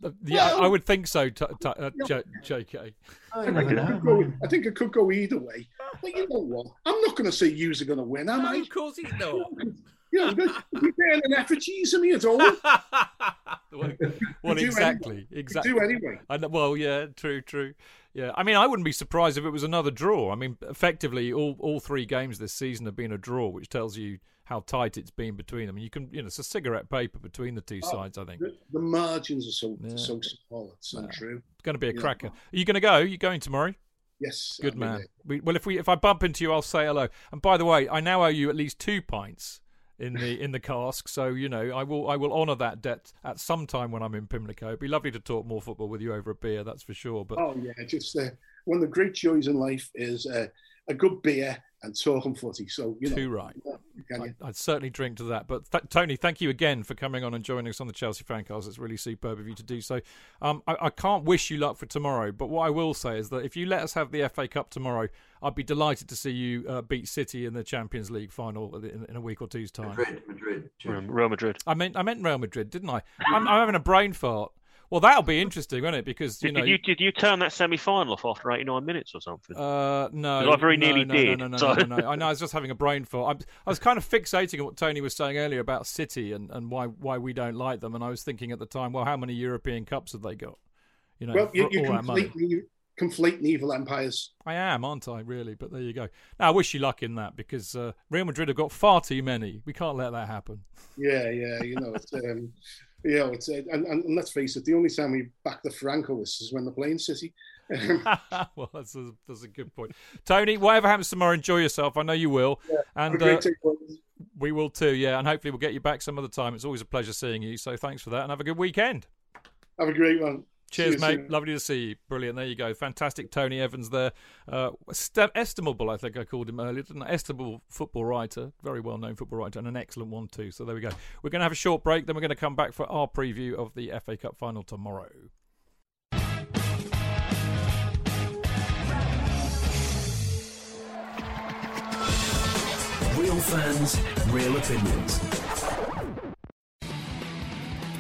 Uh, yeah, I- I would think so. T- t- uh, J- JK. I I, think it could go, I think it could go either way. But you know what? I'm not going to say yous are going to win, am I? of course he's not. You know, you're burning effigies of me at all. well, well, exactly, anyway. exactly. do anyway. I know, well, yeah, true, true. Yeah, I mean, I wouldn't be surprised if it was another draw. I mean, effectively, all all three games this season have been a draw, which tells you how tight it's been between them. And you can, you know, it's a cigarette paper between the two Oh, sides. I think The, the margins are so Yeah. so small. It's untrue. it's going to be a Yeah. cracker. Are you going to go? Are you going tomorrow? Yes. Good I'll man. We, well, if we if I bump into you, I'll say hello. And by the way, I now owe you at least two pints in the in the cask. So you know, I will I will honour that debt at some time when I'm in Pimlico. It'd be lovely to talk more football with you over a beer. That's for sure. But Oh yeah, just uh, one of the great joys in life is uh, a good beer and talking footy. So you know, Too right. I, I'd certainly drink to that. But th- Tony, thank you again for coming on and joining us on the Chelsea Fancast. It's really superb of you to do so. Um, I, I can't wish you luck for tomorrow, but what I will say is that if you let us have the FA Cup tomorrow, I'd be delighted to see you uh, beat City in the Champions League final in, in a week or two's time. Madrid, Madrid. Um, Real Madrid. I meant I meant Real Madrid, didn't I? I'm, I'm having a brain fart. Well, that'll be interesting, won't it? Because you Did, know, did you did you turn that semi final off after 89 minutes or something? Uh, no, 'Cause I very no, nearly no, did, No, no, no, so- no, no, I know. I was just having a brain fart. I'm, I was kind of fixating on what Tony was saying earlier about City and, and why why we don't like them. And I was thinking at the time, well, how many European Cups have they got? You know, well, you, for you're all that money. completely conflating evil empires. I am, aren't I? Really, but there you go. Now, I wish you luck in that because uh, Real Madrid have got far too many. We can't let that happen. Yeah, yeah, you know, it's um, you know, it's uh, and, and, let's face it, the only time we back the Francoists is when they're playing City. well, that's a, that's a good point. Tony, whatever happens tomorrow, enjoy yourself. I know you will. Have and uh, we will too, yeah. And hopefully we'll get you back some other time. It's always a pleasure seeing you. So thanks for that and have a good weekend. Have a great one. See Cheers, mate. soon. Lovely to see you. Brilliant. There you go. Fantastic Tony Evans there. Uh, estimable, I think I called him earlier. Didn't I? Estimable football writer. Very well known football writer and an excellent one, too. So there we go. We're going to have a short break. Then we're going to come back for our preview of the FA Cup final tomorrow. Real fans, real opinions.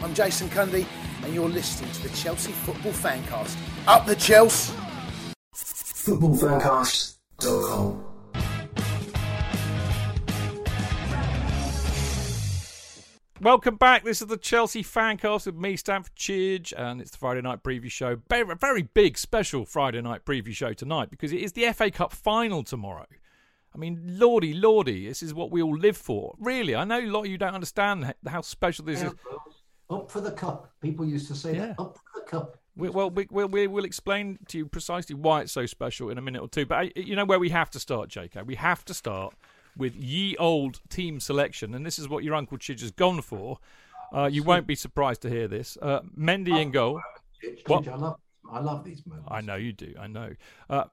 I'm Jason Cundy, and you're listening to the Chelsea Football Fancast. Up the Chelsea! Footballfancast.com. Welcome back. This is the Chelsea Fancast with me, Stamford Chidge, and it's the Friday night preview show. Very, very big, special Friday night preview show tonight because it is the FA Cup final tomorrow. I mean, lordy, lordy, this is what we all live for. Really, I know a lot of you don't understand how special this is. Up for the cup. People used to say Yeah. that. Up for the cup. We, well, we, will explain to you precisely why it's so special in a minute or two. But uh, you know where we have to start, JK? We have to start with ye old team selection, and this is what your Uncle Chidge has gone for. Uh, you won't be surprised to hear this. Uh, Mendy in goal. What? I love, I love these moments. I know you do. I know.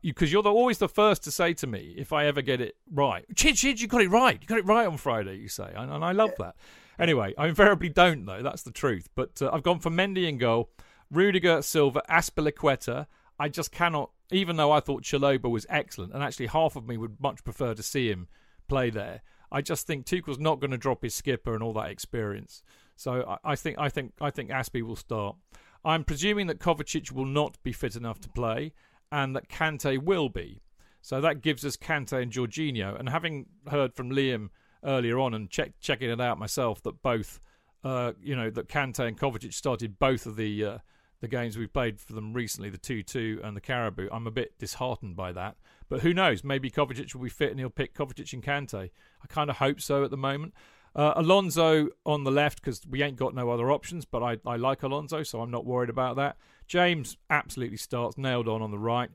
Because you, are the, always the first to say to me if I ever get it right. Chid, Chid, you got it right. You got it right on Friday, you say. And, and I love that. Anyway, I invariably don't, though. That's the truth. But uh, I've gone for Mendy in goal, Rudiger, Silva, Azpilicueta. I just cannot, even though I thought Chalobah was excellent, and actually half of me would much prefer to see him play there. I just think Tuchel's not going to drop his skipper and all that experience. So I, I think I think I think Aspie will start. I'm presuming that Kovacic will not be fit enough to play, and that Kante will be. So that gives us Kante and Jorginho. And having heard from Liam earlier on and check, checking it out myself, that both, uh, you know, that Kante and Kovacic started both of the uh, the games we've played for them recently, the two-two and the Carabao. I'm a bit disheartened by that, but who knows? Maybe Kovacic will be fit and he'll pick Kovacic and Kante. I kind of hope so at the moment. Uh, Alonso on the left because we ain't got no other options, but I, I like Alonso, so I'm not worried about that. James absolutely starts nailed on on the right.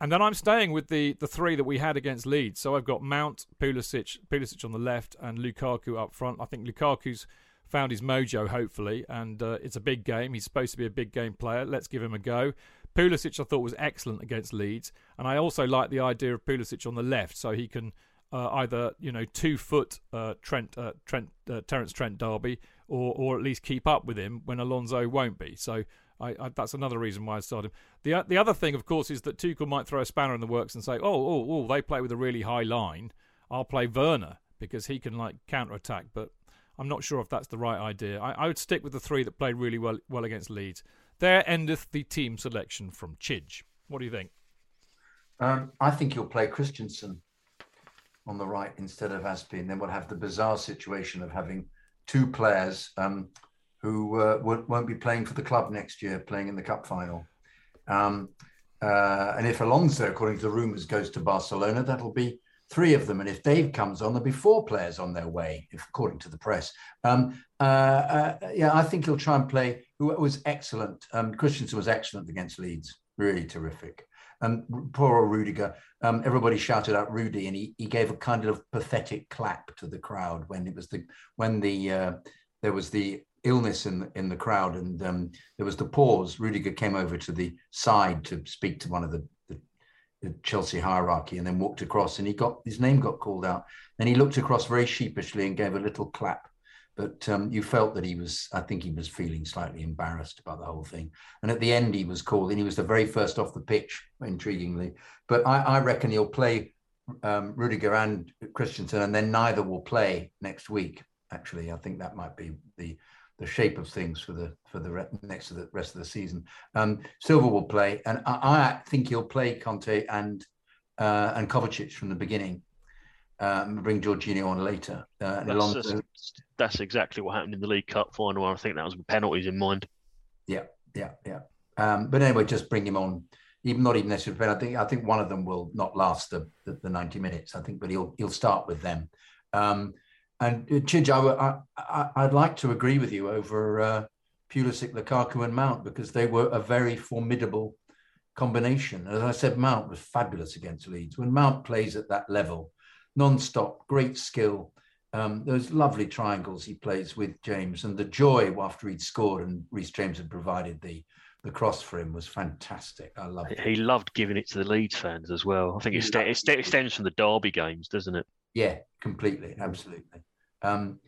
And then I'm staying with the, the three that we had against Leeds. So I've got Mount, Pulisic, Pulisic on the left, and Lukaku up front. I think Lukaku's found his mojo, hopefully, and uh, it's a big game. He's supposed to be a big game player. Let's give him a go. Pulisic, I thought, was excellent against Leeds, and I also like the idea of Pulisic on the left, so he can uh, either you know two foot uh, Trent uh, Trent uh, Terence Trent D'Arby, or or at least keep up with him when Alonso won't be. So I, I, that's another reason why I started. Him. The the other thing, of course, is that Tuchel might throw a spanner in the works and say, oh oh oh, they play with a really high line. I'll play Werner because he can like counter attack, but. I'm not sure if that's the right idea. I, I would stick with the three that played really well well against Leeds. There endeth the team selection from Chidge. What do you think? Um, I think you'll play Christensen on the right instead of Aspie, and then we'll have the bizarre situation of having two players um, who uh, won't, won't be playing for the club next year, playing in the cup final. Um, uh, and if Alonso, according to the rumours, goes to Barcelona, that'll be three of them. And if Dave comes on, there'll be four players on their way, if, according to the press. Um, uh, uh, yeah, I think he'll try and play. Who was excellent. Um, Christensen was excellent against Leeds. Really terrific. Um, poor old Rudiger. Um, everybody shouted out Rudy, and he, he gave a kind of pathetic clap to the crowd when it was the when the uh, there was the illness in the, in the crowd, and um, there was the pause. Rudiger came over to the side to speak to one of the, the the Chelsea hierarchy, and then walked across, and he got his name got called out. Then he looked across very sheepishly and gave a little clap. But um, you felt that he was, I think he was feeling slightly embarrassed about the whole thing. And at the end, he was called, and he was the very first off the pitch, intriguingly. But I, I reckon he'll play um, Rudiger and Christensen, and then neither will play next week. Actually, I think that might be the the shape of things for the for the re- next to the rest of the season. Um, Silva will play, and I, I think he'll play Kante and uh, and Kovacic from the beginning. Um, bring Jorginho on later. Uh, that's, that's, that's, exactly what happened in the League Cup final. I think that was with penalties in mind. Yeah, yeah, yeah. Um, but anyway, just bring him on. Even not even necessarily. I think I think one of them will not last the, the, the ninety minutes. I think, but he'll he'll start with them. Um, and uh, Chidge, I, I, would like to agree with you over uh, Pulisic, Lukaku, and Mount because they were a very formidable combination. As I said, Mount was fabulous against Leeds. When Mount plays at that level, non-stop, great skill. Um, those lovely triangles he plays with James, and the joy after he'd scored and Reece James had provided the the cross for him was fantastic. I loved it. He loved giving it to the Leeds fans as well. I think it, st- it extends from the Derby games, doesn't it? Yeah, completely, absolutely. Um,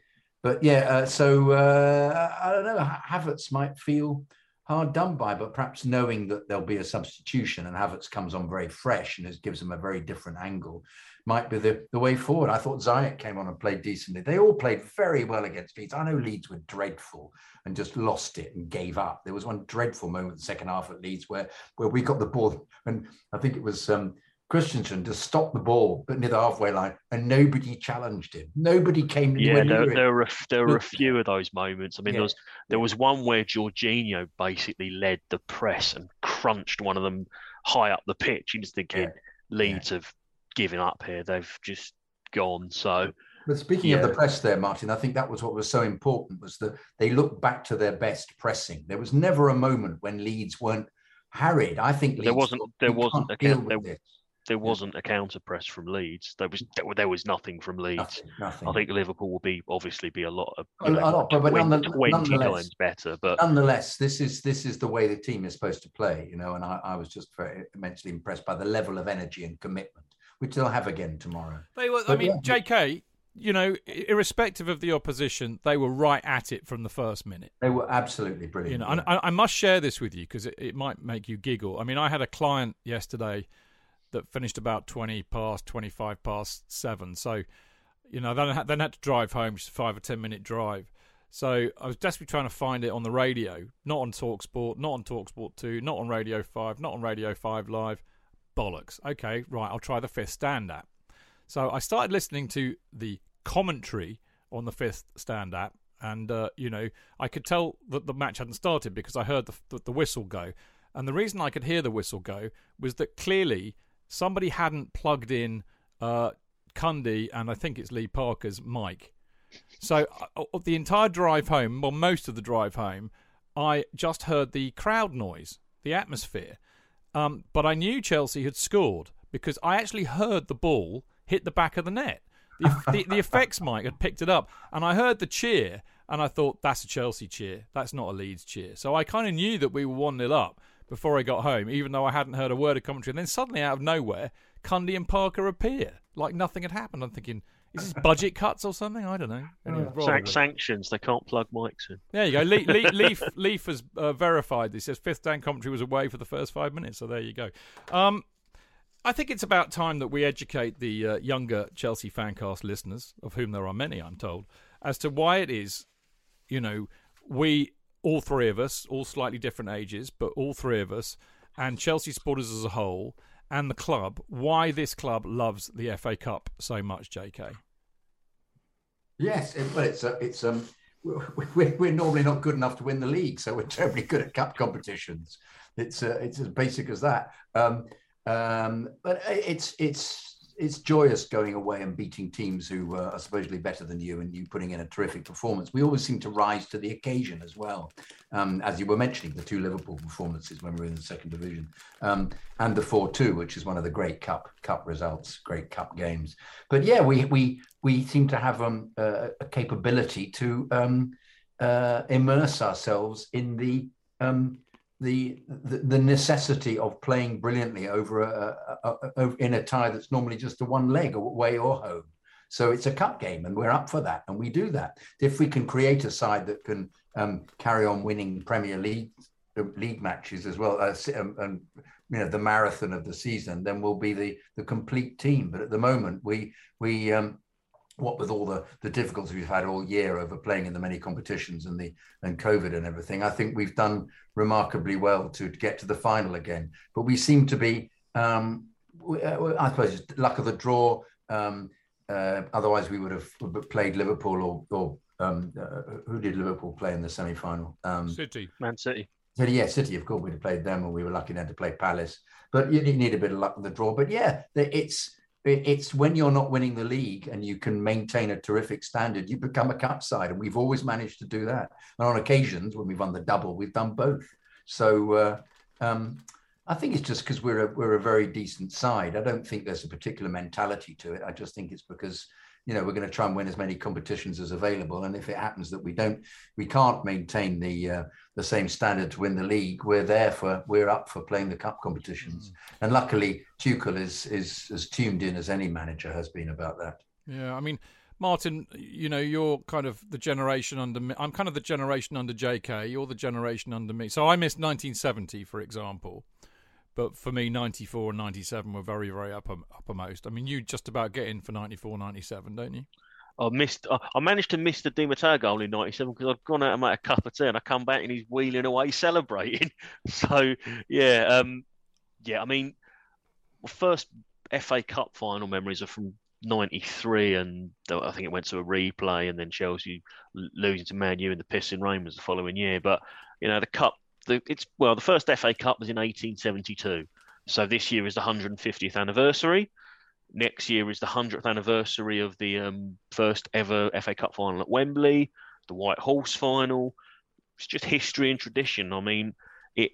but yeah, uh, so uh, I don't know. Havertz might feel hard done by, but perhaps knowing that there'll be a substitution and Havertz comes on very fresh and it gives them a very different angle might be the, the way forward. I thought Ziyech came on and played decently. They all played very well against Leeds. I know Leeds were dreadful and just lost it and gave up. There was one dreadful moment in the second half at Leeds where where we got the ball and I think it was um, Christensen to stop the ball, but near the halfway line, and nobody challenged him. Nobody came. Yeah, there, there, were there were a few of those moments. I mean, yeah. there was there was one where Jorginho basically led the press and crunched one of them high up the pitch. You just thinking yeah. Leeds yeah. have given up here. They've just gone. So. But speaking yeah. of the press there, Martin, I think that was what was so important was that they looked back to their best pressing. There was never a moment when Leeds weren't harried. I think Leeds there wasn't there wasn't a, there, there wasn't a counter press from Leeds. There was there was nothing from Leeds. Nothing, nothing. I think Liverpool will be obviously be a lot of a, know, a lot, but, 20, but 20 times better. But nonetheless, this is this is the way the team is supposed to play, you know. And I, I was just very immensely impressed by the level of energy and commitment, which they'll have again tomorrow. They were, I mean, yeah. J.K. You know, irrespective of the opposition, they were right at it from the first minute. They were absolutely brilliant. You know, yeah. I, I must share this with you because it, it might make you giggle. I mean, I had a client yesterday that finished about 20 past, 25 past seven. So, you know, then then had to drive home, just a five or 10 minute drive. So I was desperately trying to find it on the radio, not on Talksport, not on Talksport 2, not on Radio 5, not on Radio 5 Live. Bollocks. Okay, right, I'll try the fifth stand app. So I started listening to the commentary on the fifth stand app, and, uh, you know, I could tell that the match hadn't started because I heard the, the, the whistle go. And the reason I could hear the whistle go was that clearly somebody hadn't plugged in uh, Cundy and I think it's Lee Parker's mic. So uh, the entire drive home, well, most of the drive home, I just heard the crowd noise, the atmosphere. Um, but I knew Chelsea had scored because I actually heard the ball hit the back of the net. The, the, the effects mic had picked it up, and I heard the cheer, and I thought that's a Chelsea cheer. That's not a Leeds cheer. So I kind of knew that we were one 0 up before I got home, even though I hadn't heard a word of commentary. And then suddenly, out of nowhere, Cundy and Parker appear like nothing had happened. I'm thinking, is this budget cuts or something? I don't know. Anyway, San- sanctions. They can't plug mics in. There you go. Le- Le- Leaf, Leaf has uh, verified this. Says fifth down commentary was away for the first five minutes. So there you go. Um, I think it's about time that we educate the uh, younger Chelsea fancast listeners, of whom there are many, I'm told, as to why it is, you know, we all three of us, all slightly different ages, but all three of us, and Chelsea supporters as a whole, and the club, why this club loves the FA Cup so much, JK. Yes, well, it's a, it's um, we're, we're normally not good enough to win the league, so we're terribly good at cup competitions. It's uh, it's as basic as that. Um, um, but it's it's it's joyous going away and beating teams who uh, are supposedly better than you and you putting in a terrific performance. We always seem to rise to the occasion as well. Um, as you were mentioning, the two Liverpool performances when we were in the second division, um, and the four-two, which is one of the great cup cup results, great cup games. But yeah, we we we seem to have um, a capability to um, uh, immerse ourselves in the um, the, the necessity of playing brilliantly over a, a, a, in a tie that's normally just a one leg away or home. So it's a cup game, and we're up for that, and we do that. If we can create a side that can um, carry on winning Premier League uh, league matches as well, uh, um, and you know the marathon of the season, then we'll be the the complete team. But at the moment, we we um, what with all the the difficulties we've had all year over playing in the many competitions and the and COVID and everything, I think we've done remarkably well to, to get to the final again. But we seem to be, um, we, uh, I suppose, luck of the draw. Um, uh, otherwise, we would have played Liverpool or, or um, uh, who did Liverpool play in the semi final? Um, City, Man City. So yeah, City, of course, we'd have played them, and we were lucky enough to play Palace. But you need a bit of luck with the draw. But yeah, it's it's when you're not winning the league and you can maintain a terrific standard, you become a cup side, and we've always managed to do that. And on occasions when we've won the double, we've done both. So uh, um, I think it's just because we're a we're a very decent side. I don't think there's a particular mentality to it. I just think it's because you know we're going to try and win as many competitions as available and if it happens that we don't we can't maintain the uh, the same standard to win the league we're there for we're up for playing the cup competitions mm. and luckily Tuchel is is as tuned in as any manager has been about that yeah i mean Martin, you know, you're kind of the generation under me. I'm kind of the generation under JK. You're the generation under me. So I missed 1970, for example. But for me, 94 and 97 were very, very upper, uppermost. I mean, you just about get in for 94, 97, don't you? I missed. I managed to miss the Di Matteo goal in '97 because I'd gone out and made a cup of tea, and I come back and he's wheeling away celebrating. so yeah, um, yeah. I mean, first FA Cup final memories are from '93, and I think it went to a replay, and then Chelsea losing to Man U in the pissing rain was the following year. But you know, the cup the it's well the first FA Cup was in 1872, so this year is the 150th anniversary. Next year is the 100th anniversary of the um, first ever FA Cup final at Wembley, the White Horse final. It's just history and tradition. I mean, it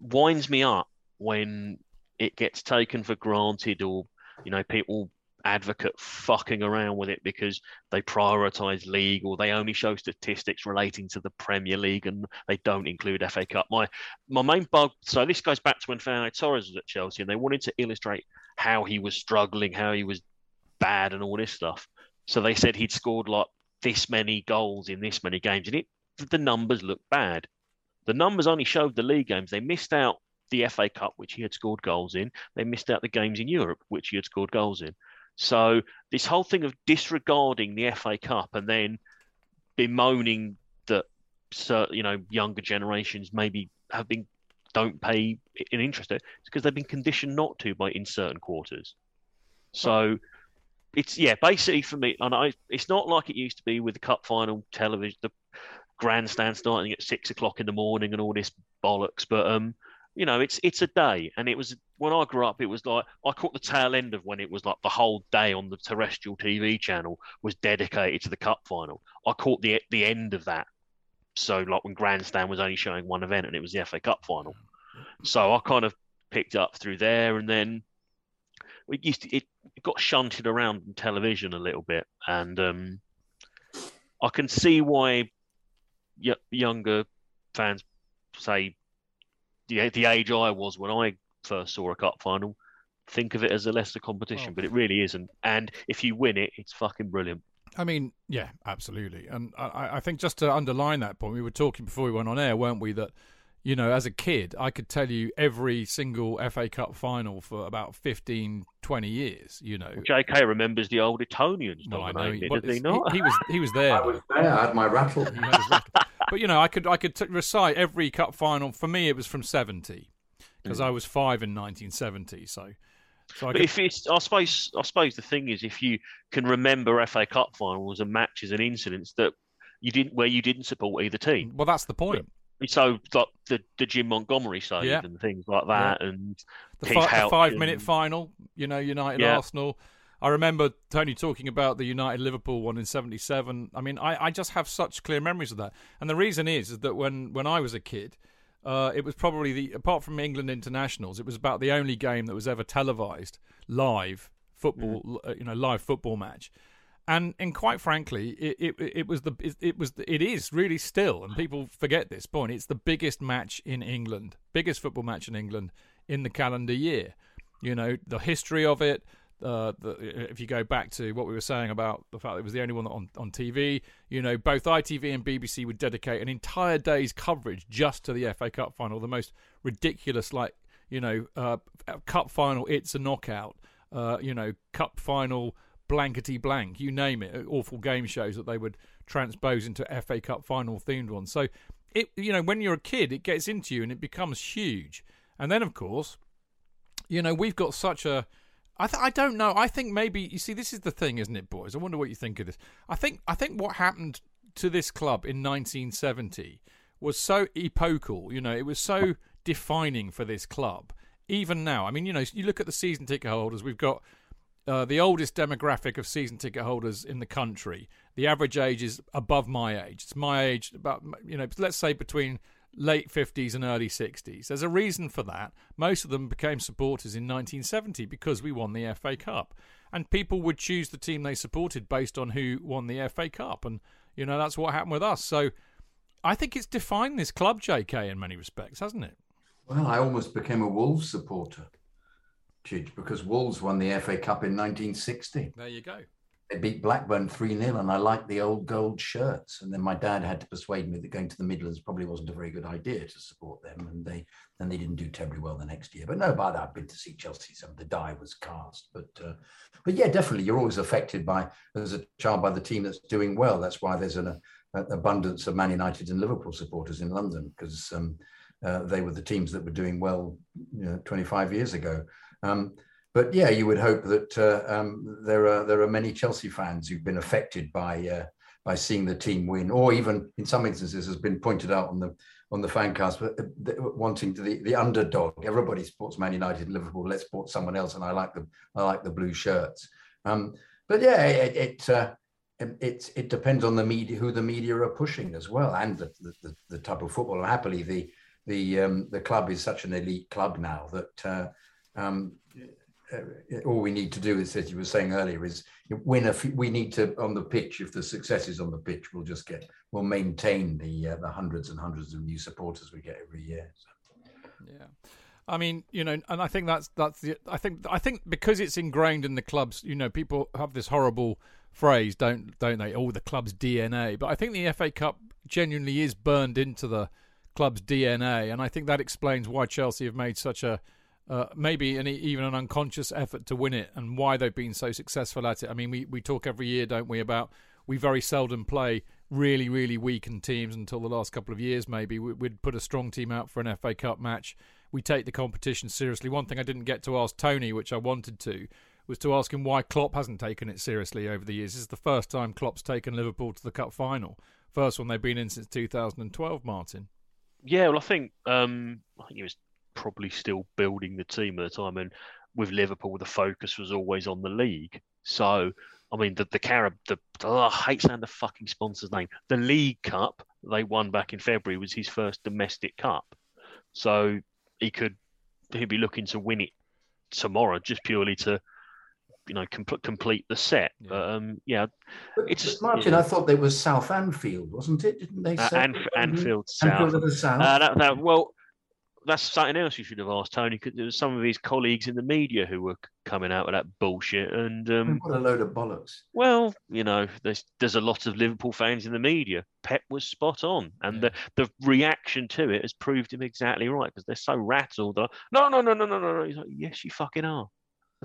winds me up when it gets taken for granted or you know people advocate fucking around with it because they prioritize league or they only show statistics relating to the Premier League and they don't include FA Cup. My my main bug. So this goes back to when Fernando Torres was at Chelsea and they wanted to illustrate how he was struggling, how he was bad, and all this stuff. So they said he'd scored like this many goals in this many games, and it the numbers looked bad. The numbers only showed the league games. They missed out the FA Cup, which he had scored goals in. They missed out the games in Europe, which he had scored goals in. So this whole thing of disregarding the FA Cup and then bemoaning that you know younger generations maybe have been don't pay an interest it's because they've been conditioned not to by in certain quarters. So it's yeah, basically for me, and I it's not like it used to be with the cup final television, the grandstand starting at six o'clock in the morning and all this bollocks. But um, you know, it's it's a day, and it was when I grew up. It was like I caught the tail end of when it was like the whole day on the terrestrial TV channel was dedicated to the cup final. I caught the the end of that. So like when Grandstand was only showing one event, and it was the FA Cup final. So I kind of picked up through there, and then it used to, it, got shunted around on television a little bit, and um, I can see why y- younger fans say the the age I was when I first saw a cup final, think of it as a lesser competition, oh. but it really isn't. And if you win it, it's fucking brilliant. I mean, yeah, absolutely. And I, I think just to underline that point, we were talking before we went on air, weren't we? That you know, as a kid, I could tell you every single FA Cup final for about 15, 20 years, you know. JK remembers the old Etonians, well, I know, he, does he not? He, he, was, he was there. I was there, I had my rattle. but, you know, I could I could t- recite every Cup final. For me, it was from 70, because mm. I was five in 1970, so... So I but could... if it's, I suppose, I suppose the thing is, if you can remember FA Cup finals and matches and incidents that you didn't, where you didn't support either team. Well, that's the point so like the the Jim Montgomery side yeah. and things like that, yeah. and the, fi- the five minute and... final, you know, United yeah. Arsenal. I remember Tony talking about the United Liverpool one in '77. I mean, I, I just have such clear memories of that, and the reason is, is that when when I was a kid, uh, it was probably the apart from England internationals, it was about the only game that was ever televised live football, mm. you know, live football match And and quite frankly, it it, it was the it, it was it is really still, and people forget this point. It's the biggest match in England, biggest football match in England in the calendar year. You know the history of it. Uh, the, if you go back to what we were saying about the fact it was the only one on, on TV, you know, both ITV and BBC would dedicate an entire day's coverage just to the FA Cup final, the most ridiculous, like, you know, uh, cup final, it's a knockout, uh, you know, cup final, blankety blank, you name it, awful game shows that they would transpose into FA Cup final themed ones. So, it, you know, when you're a kid, it gets into you and it becomes huge. And then, of course, you know, we've got such a I th- I don't know. I think maybe you see this is the thing, isn't it, boys? I wonder what you think of this. I think I think what happened to this club in 1970 was so epochal. You know, it was so defining for this club. Even now, I mean, you know, you look at the season ticket holders. We've got uh, the oldest demographic of season ticket holders in the country. The average age is above my age. It's my age, about you know, let's say between late 50s and early 60s. There's a reason for that. Most of them became supporters in 1970 because we won the FA Cup. And people would choose the team they supported based on who won the FA Cup. And, you know, that's what happened with us. So I think it's defined this club, JK, in many respects, hasn't it? Well, I almost became a Wolves supporter, Chidge, because Wolves won the FA Cup in 1960. There you go they beat Blackburn 3 0, and I liked the old gold shirts. And then my dad had to persuade me that going to the Midlands probably wasn't a very good idea to support them. And they then they didn't do terribly well the next year. But no, by that, I've been to see Chelsea. Some the die was cast. But uh, but yeah, definitely, you're always affected by, as a child, by the team that's doing well. That's why there's an, an abundance of Man United and Liverpool supporters in London, because um, uh, they were the teams that were doing well you know, 25 years ago. Um, but yeah, you would hope that uh, um, there are there are many Chelsea fans who've been affected by uh, by seeing the team win, or even in some instances, has been pointed out on the on the fan cast, uh, wanting to the, the underdog. Everybody supports Man United, Liverpool. Let's support someone else, and I like the I like the blue shirts. Um, but yeah, it it, uh, it it depends on the media who the media are pushing as well, and the the, the type of football. And Happily, the the um, the club is such an elite club now that. Uh, um, uh, all we need to do is, as you were saying earlier, is win a. We need to on the pitch. If the success is on the pitch, we'll just get. We'll maintain the uh, the hundreds and hundreds of new supporters we get every year. So. Yeah. I mean, you know, and I think that's that's the. I think I think because it's ingrained in the clubs. You know, people have this horrible phrase, don't don't they? Oh, the club's DNA. But I think the FA Cup genuinely is burned into the club's DNA, and I think that explains why Chelsea have made such a uh, maybe an, even an unconscious effort to win it and why they've been so successful at it. I mean, we, we talk every year, don't we, about we very seldom play really, really weakened teams until the last couple of years, maybe. We'd put a strong team out for an FA Cup match. We take the competition seriously. One thing I didn't get to ask Tony, which I wanted to, was to ask him why Klopp hasn't taken it seriously over the years. This is the first time Klopp's taken Liverpool to the Cup final. First one they've been in since 2012, Martin. Yeah, well, I think um, I think it was probably still building the team at the time. And with Liverpool, the focus was always on the league. So, I mean, the the Carib, the oh, I hate saying the fucking sponsor's name. The League Cup they won back in February was his first domestic cup. So he could he'd be looking to win it tomorrow just purely to you know com- complete the set. Yeah. But um, yeah, it's a Martin. I thought it was South Anfield, wasn't it? Didn't they? Uh, say Anf- Anfield South. Anfield of the South. Uh, that, that, well, that's something else you should have asked Tony. Because there was some of his colleagues in the media who were coming out with that bullshit, and um, what a load of bollocks. Well, you know, there's there's a lot of Liverpool fans in the media. Pep was spot on, and yeah. the the reaction to it has proved him exactly right because they're so rattled. That, no, no, no, no, no, no, no. He's like, yes, you fucking are.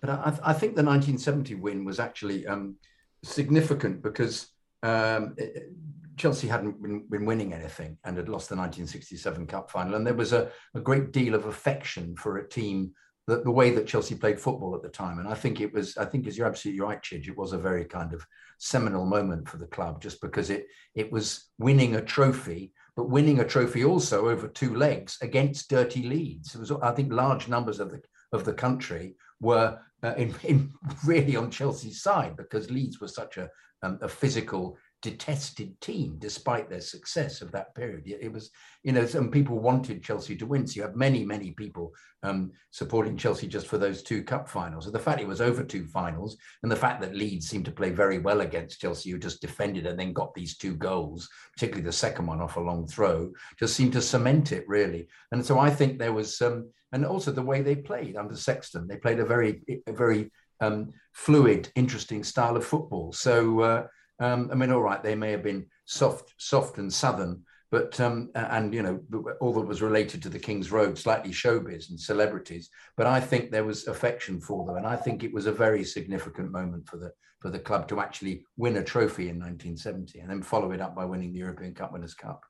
But I, I think the 1970 win was actually um, significant because um, it, Chelsea hadn't been, been, winning anything and had lost the 1967 Cup final. And there was a, a great deal of affection for a team that the way that Chelsea played football at the time. And I think it was, I think as you're absolutely right, Chidge, it was a very kind of seminal moment for the club just because it it was winning a trophy, but winning a trophy also over two legs against dirty Leeds. It was, I think, large numbers of the of the country were uh, in, in really on Chelsea's side because Leeds was such a, um, a physical detested team despite their success of that period. It was, you know, some people wanted Chelsea to win. So you have many, many people um, supporting Chelsea just for those two cup finals. And the fact it was over two finals and the fact that Leeds seemed to play very well against Chelsea, who just defended and then got these two goals, particularly the second one off a long throw, just seemed to cement it really. And so I think there was, um, and also the way they played under Sexton, they played a very, a very um, fluid, interesting style of football. So, uh, um, I mean, all right, they may have been soft, soft and southern, but um, and you know all that was related to the King's Road, slightly showbiz and celebrities. But I think there was affection for them, and I think it was a very significant moment for the for the club to actually win a trophy in 1970, and then follow it up by winning the European Cup Winners' Cup.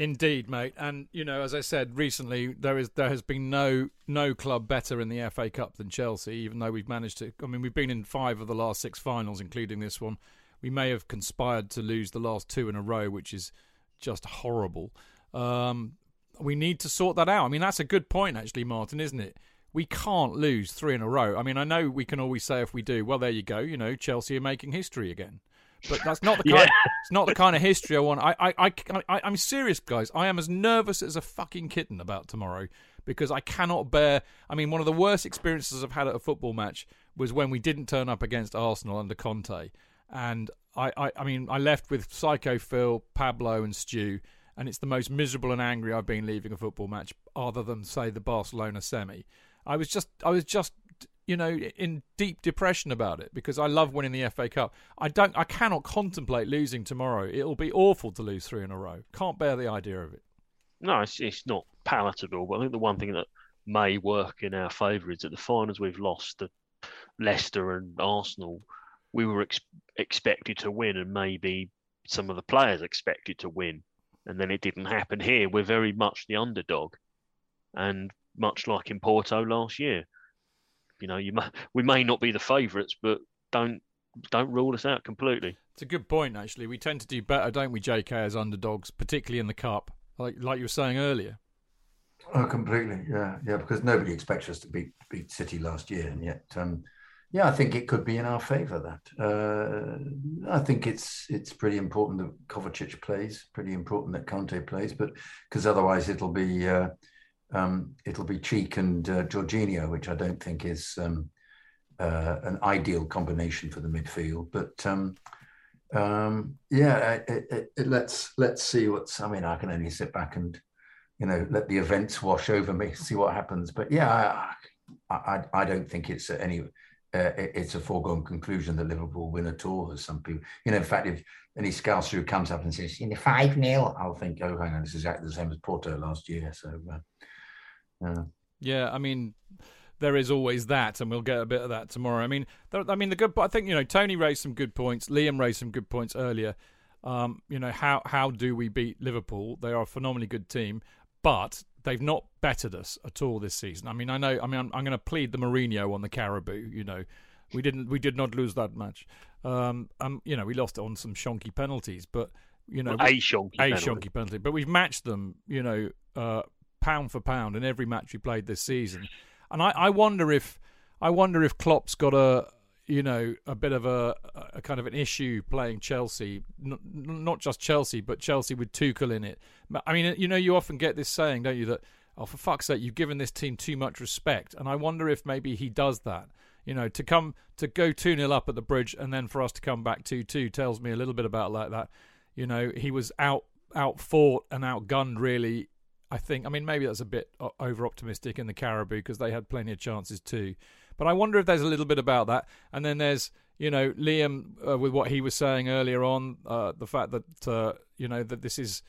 Indeed, mate. And you know, as I said recently, there is there has been no no club better in the FA Cup than Chelsea. Even though we've managed to, I mean, we've been in five of the last six finals, including this one we may have conspired to lose the last two in a row, which is just horrible. Um, we need to sort that out. I mean, that's a good point, actually, Martin, isn't it? We can't lose three in a row. I mean, I know we can always say if we do, well, there you go. You know, Chelsea are making history again. But that's not the kind. yeah. It's not the kind of history I want. I, I, I, I, I'm serious, guys. I am as nervous as a fucking kitten about tomorrow because I cannot bear. I mean, one of the worst experiences I've had at a football match was when we didn't turn up against Arsenal under Conte and I, I, I mean, I left with Psycho Phil, Pablo, and Stu, and it's the most miserable and angry I've been leaving a football match, other than say the Barcelona semi. I was just, I was just, you know, in deep depression about it because I love winning the FA Cup. I don't, I cannot contemplate losing tomorrow. It'll be awful to lose three in a row. Can't bear the idea of it. No, it's, it's not palatable. But I think the one thing that may work in our favour is that the finals we've lost, the Leicester and Arsenal we were ex- expected to win, and maybe some of the players expected to win, and then it didn't happen here. We're very much the underdog, and much like in Porto last year, you know, you may, we may not be the favourites, but don't don't rule us out completely. It's a good point, actually. We tend to do better, don't we, JK, as underdogs, particularly in the cup, like like you were saying earlier. Oh, completely, yeah, yeah. Because nobody expects us to beat beat City last year, and yet um, yeah, I think it could be in our favour. That uh, I think it's it's pretty important that Kovacic plays, pretty important that Kante plays, but because otherwise it'll be uh, um, it'll be Cheek and uh, Jorginho, which I don't think is um, uh, an ideal combination for the midfield. But um, um yeah, it, it, it, let's let's see what's. I mean, I can only sit back and you know let the events wash over me, see what happens. But yeah, I I, I don't think it's any uh, it's a foregone conclusion that Liverpool win at all, as some people, you know, in fact, if any scouser who comes up and says, you know, 5 0, I'll think, oh, hang on, this is exactly the same as Porto last year. So, uh, uh, yeah, I mean, there is always that, and we'll get a bit of that tomorrow. I mean, there, I mean, the good, I think you know, Tony raised some good points. Liam raised some good points earlier. Um, you know, how how do we beat Liverpool? They are a phenomenally good team, but they've not bettered us at all this season. I mean, I know. I mean, I'm, I'm going to plead the Mourinho on the Carabao. You know, we didn't. We did not lose that match. Um, um, you know, we lost on some shonky penalties, but you know, well, a shonky, a penalty. shonky penalty. But we've matched them. You know, uh, pound for pound in every match we played this season. And I, I wonder if, I wonder if Klopp's got a you know, a bit of a, a kind of an issue playing Chelsea, not, not just Chelsea, but Chelsea with Tuchel in it. I mean, you know, you often get this saying, don't you, that, oh, for fuck's sake, you've given this team too much respect. And I wonder if maybe he does that. You know, to come to go 2 0 up at the bridge and then for us to come back 2 2 tells me a little bit about like that. You know, he was out out fought and outgunned really I think. I mean, maybe that's a bit over optimistic in the Carabao because they had plenty of chances too. But I wonder if there's a little bit about that. And then there's, you know, Liam uh, with what he was saying earlier on, uh, the fact that, uh, you know, that this is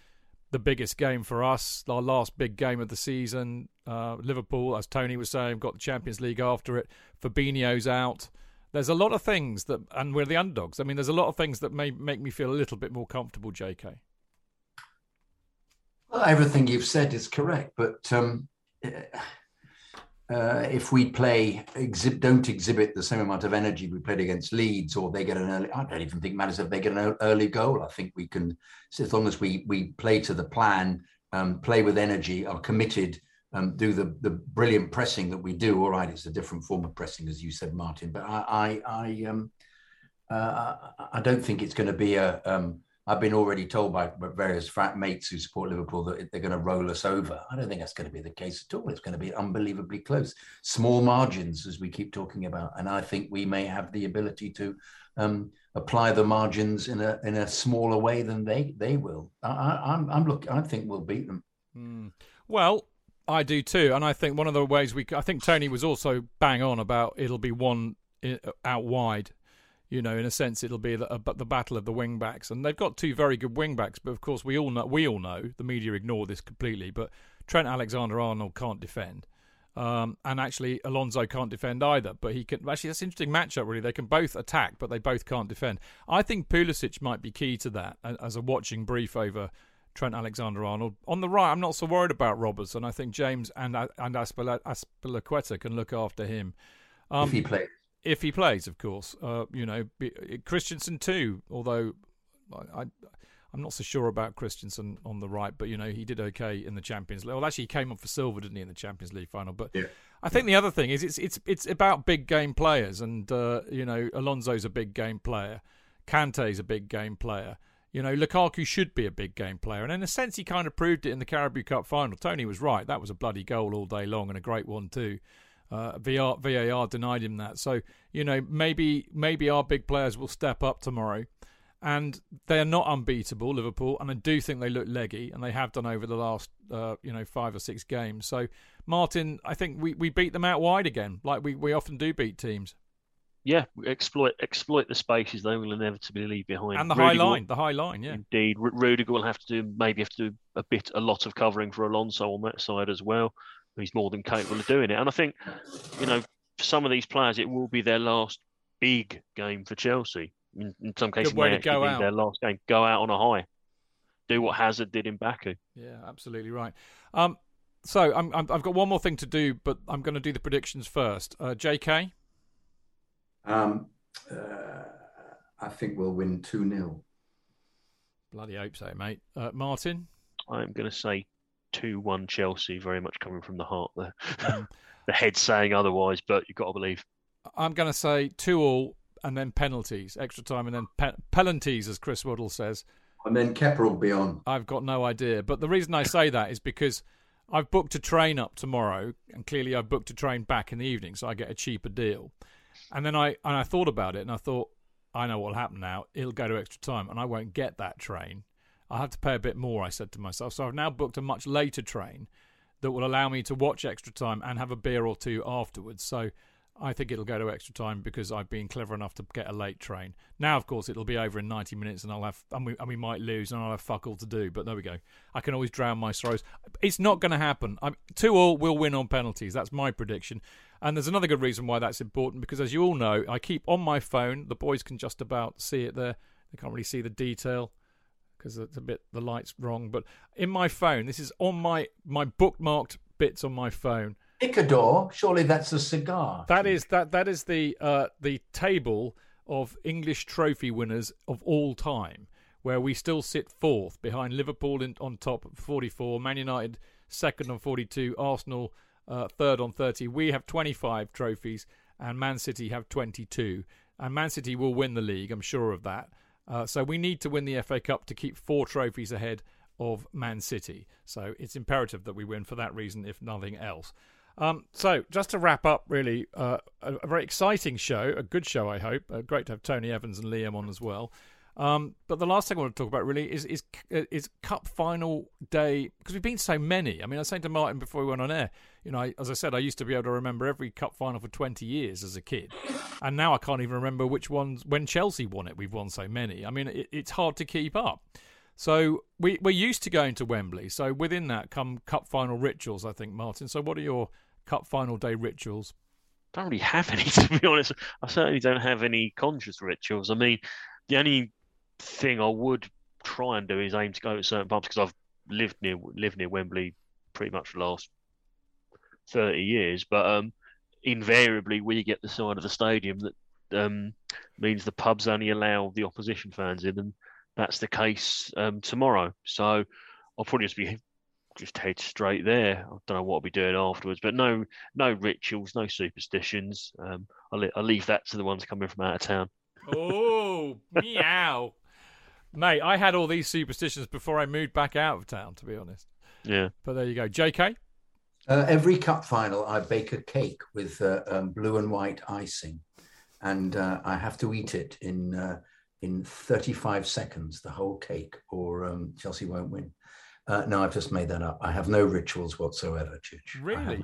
the biggest game for us, our last big game of the season. Uh, Liverpool, as Tony was saying, got the Champions League after it. Fabinho's out. There's a lot of things that, and we're the underdogs. I mean, there's a lot of things that may make me feel a little bit more comfortable, JK. Well, everything you've said is correct, but um, uh, if we play exhibit, don't exhibit the same amount of energy we played against Leeds, or they get an early, I don't even think matters if they get an early goal. I think we can, as long as we we play to the plan, um, play with energy, are committed, um, do the the brilliant pressing that we do. All right, it's a different form of pressing, as you said, Martin. But I I I, um, Uh, I don't think it's going to be a. Um, I've been already told by various frat mates who support Liverpool that they're going to roll us over. I don't think that's going to be the case at all. It's going to be unbelievably close, small margins as we keep talking about, and I think we may have the ability to um, apply the margins in a in a smaller way than they they will. I, I'm I'm look. I think we'll beat them. Mm. Well, I do too, and I think one of the ways we. I think Tony was also bang on about it'll be one out wide you know, in a sense, it'll be the, the battle of the wing backs, and they've got two very good wing backs. But of course, we all know we all know the media ignore this completely. But Trent Alexander-Arnold can't defend, um, and actually Alonso can't defend either. But he can. Actually, that's an interesting matchup. Really, they can both attack, but they both can't defend. I think Pulisic might be key to that as a watching brief over. Trent Alexander-Arnold on the right. I'm not so worried about Robertson. I think James and and Azpilicueta can look after him. Um, if he plays if he plays, of course. Uh, you know, Christensen too. Although I, I, am not so sure about Christensen on the right, but you know, he did okay in the Champions League. Well, actually, he came on for Silva, didn't he, in the Champions League final? But yeah. I think the other thing is it's it's it's about big game players, and uh, you know, Alonso's a big game player, Kante's a big game player. You know, Lukaku should be a big game player, and in a sense, he kind of proved it in the Carabao Cup final. Tony was right; that was a bloody goal all day long, and a great one too. Uh, VR, VAR denied him that. So you know maybe maybe our big players will step up tomorrow, and they are not unbeatable Liverpool, and I do think they look leggy, and they have done over the last uh, you know five or six games. So Martin, I think we, we beat them out wide again, like we, we often do beat teams. Yeah, exploit exploit the spaces they will inevitably leave behind, and the Rudiger, high line, the high line, yeah. Indeed, Rudiger will have to do maybe have to do a bit, a lot of covering for Alonso on that side as well he's more than capable of doing it. And I think, you know, for some of these players, it will be their last big game for Chelsea. In, in some cases, way to go out. their last game. Go out on a high. Do what Hazard did in Baku. Yeah, absolutely right. Um, so i have got one more thing to do, but I'm going to do the predictions first. Uh, J.K. Um, uh, I think we'll win two 0 Bloody hope so, mate. Uh, Martin. I'm going to say two one Chelsea, very much coming from the heart there. Mm. the head saying otherwise, but you've got to believe. I'm going to say two all and then penalties, extra time, and then pe- penalties, as Chris Waddle says. And then Kepa will be on. I've got no idea, but the reason I say that is because I've booked a train up tomorrow, and clearly I've booked a train back in the evening, so I get a cheaper deal. And then I and I thought about it, and I thought, I know what'll happen now. It'll go to extra time, and I won't get that train. I'll have to pay a bit more, I said to myself. So I've now booked a much later train that will allow me to watch extra time and have a beer or two afterwards. So I think it'll go to extra time because I've been clever enough to get a late train. Now, of course, it'll be over in 90 minutes and I'll have and we, and we might lose and I'll have fuck all to do. But there we go. I can always drown my sorrows. It's not going to happen. I'm, two all will win on penalties. That's my prediction. And there's another good reason why that's important because, as you all know, I keep on my phone. The boys can just about see it there. They can't really see the detail because it's a bit the light's wrong. But in my phone, this is on my my bookmarked bits on my phone. Picador, surely that's a cigar. That is that that is the uh, the table of English trophy winners of all time, where we still sit fourth behind Liverpool in, on top, 44, Man United second on 42, Arsenal uh, third on 30. We have 25 trophies, and Man City have 22. And Man City will win the league, I'm sure of that. Uh, so we need to win the FA Cup to keep four trophies ahead of Man City. So it's imperative that we win for that reason, if nothing else. Um, so just to wrap up, really, uh, a, a, very exciting show, a good show, I hope. Uh, great to have Tony Evans and Liam on as well. Um, but the last thing I want to talk about really is is uh, is cup final day because we've been so many. I mean, I was saying to Martin before we went on air, you know, I, as I said, I used to be able to remember every cup final for twenty years as a kid, and now I can't even remember which ones when Chelsea won it. We've won so many. I mean, it, it's hard to keep up. So we we're used to going to Wembley. So within that come cup final rituals, I think, Martin. So what are your cup final day rituals? I don't really have any, to be honest. I certainly don't have any conscious rituals. I mean, the only thing I would try and do is aim to go to certain pubs because I've lived near lived near Wembley pretty much the last thirty years. But um, invariably, we get the side of the stadium that um, means the pubs only allow the opposition fans in, and that's the case um, tomorrow. So I'll probably just be just head straight there. I don't know what I'll be doing afterwards, but no, no rituals, no superstitions. Um, I'll, I'll leave that to the ones coming from out of town. oh, meow, meow. Mate, I had all these superstitions before I moved back out of town, to be honest. Yeah. But there you go. JK? Uh, every cup final, I bake a cake with uh, um, blue and white icing, and uh, I have to eat it in uh, in 35 seconds, the whole cake, or um, Chelsea won't win. Uh, no, I've just made that up. I have no rituals whatsoever, Chich. I Really?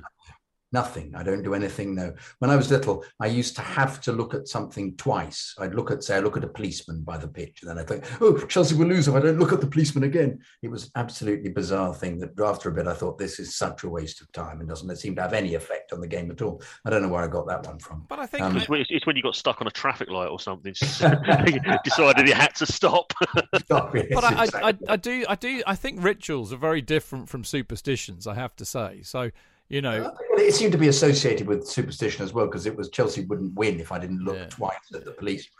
Nothing. I don't do anything. No. When I was little, I used to have to look at something twice. I'd look at, say, I look at a policeman by the pitch, and then I think, oh, Chelsea will lose if I don't look at the policeman again. It was absolutely bizarre thing that after a bit, I thought this is such a waste of time and doesn't seem to have any effect on the game at all. I don't know where I got that one from. But I think Um, It's when, it's when you got stuck on a traffic light or something. decided you had to stop. but I, I, I, I do, I do, I think rituals are very different from superstitions. I have to say. So, you know, it seemed to be associated with superstition as well because it was Chelsea wouldn't win if I didn't look twice at the policeman.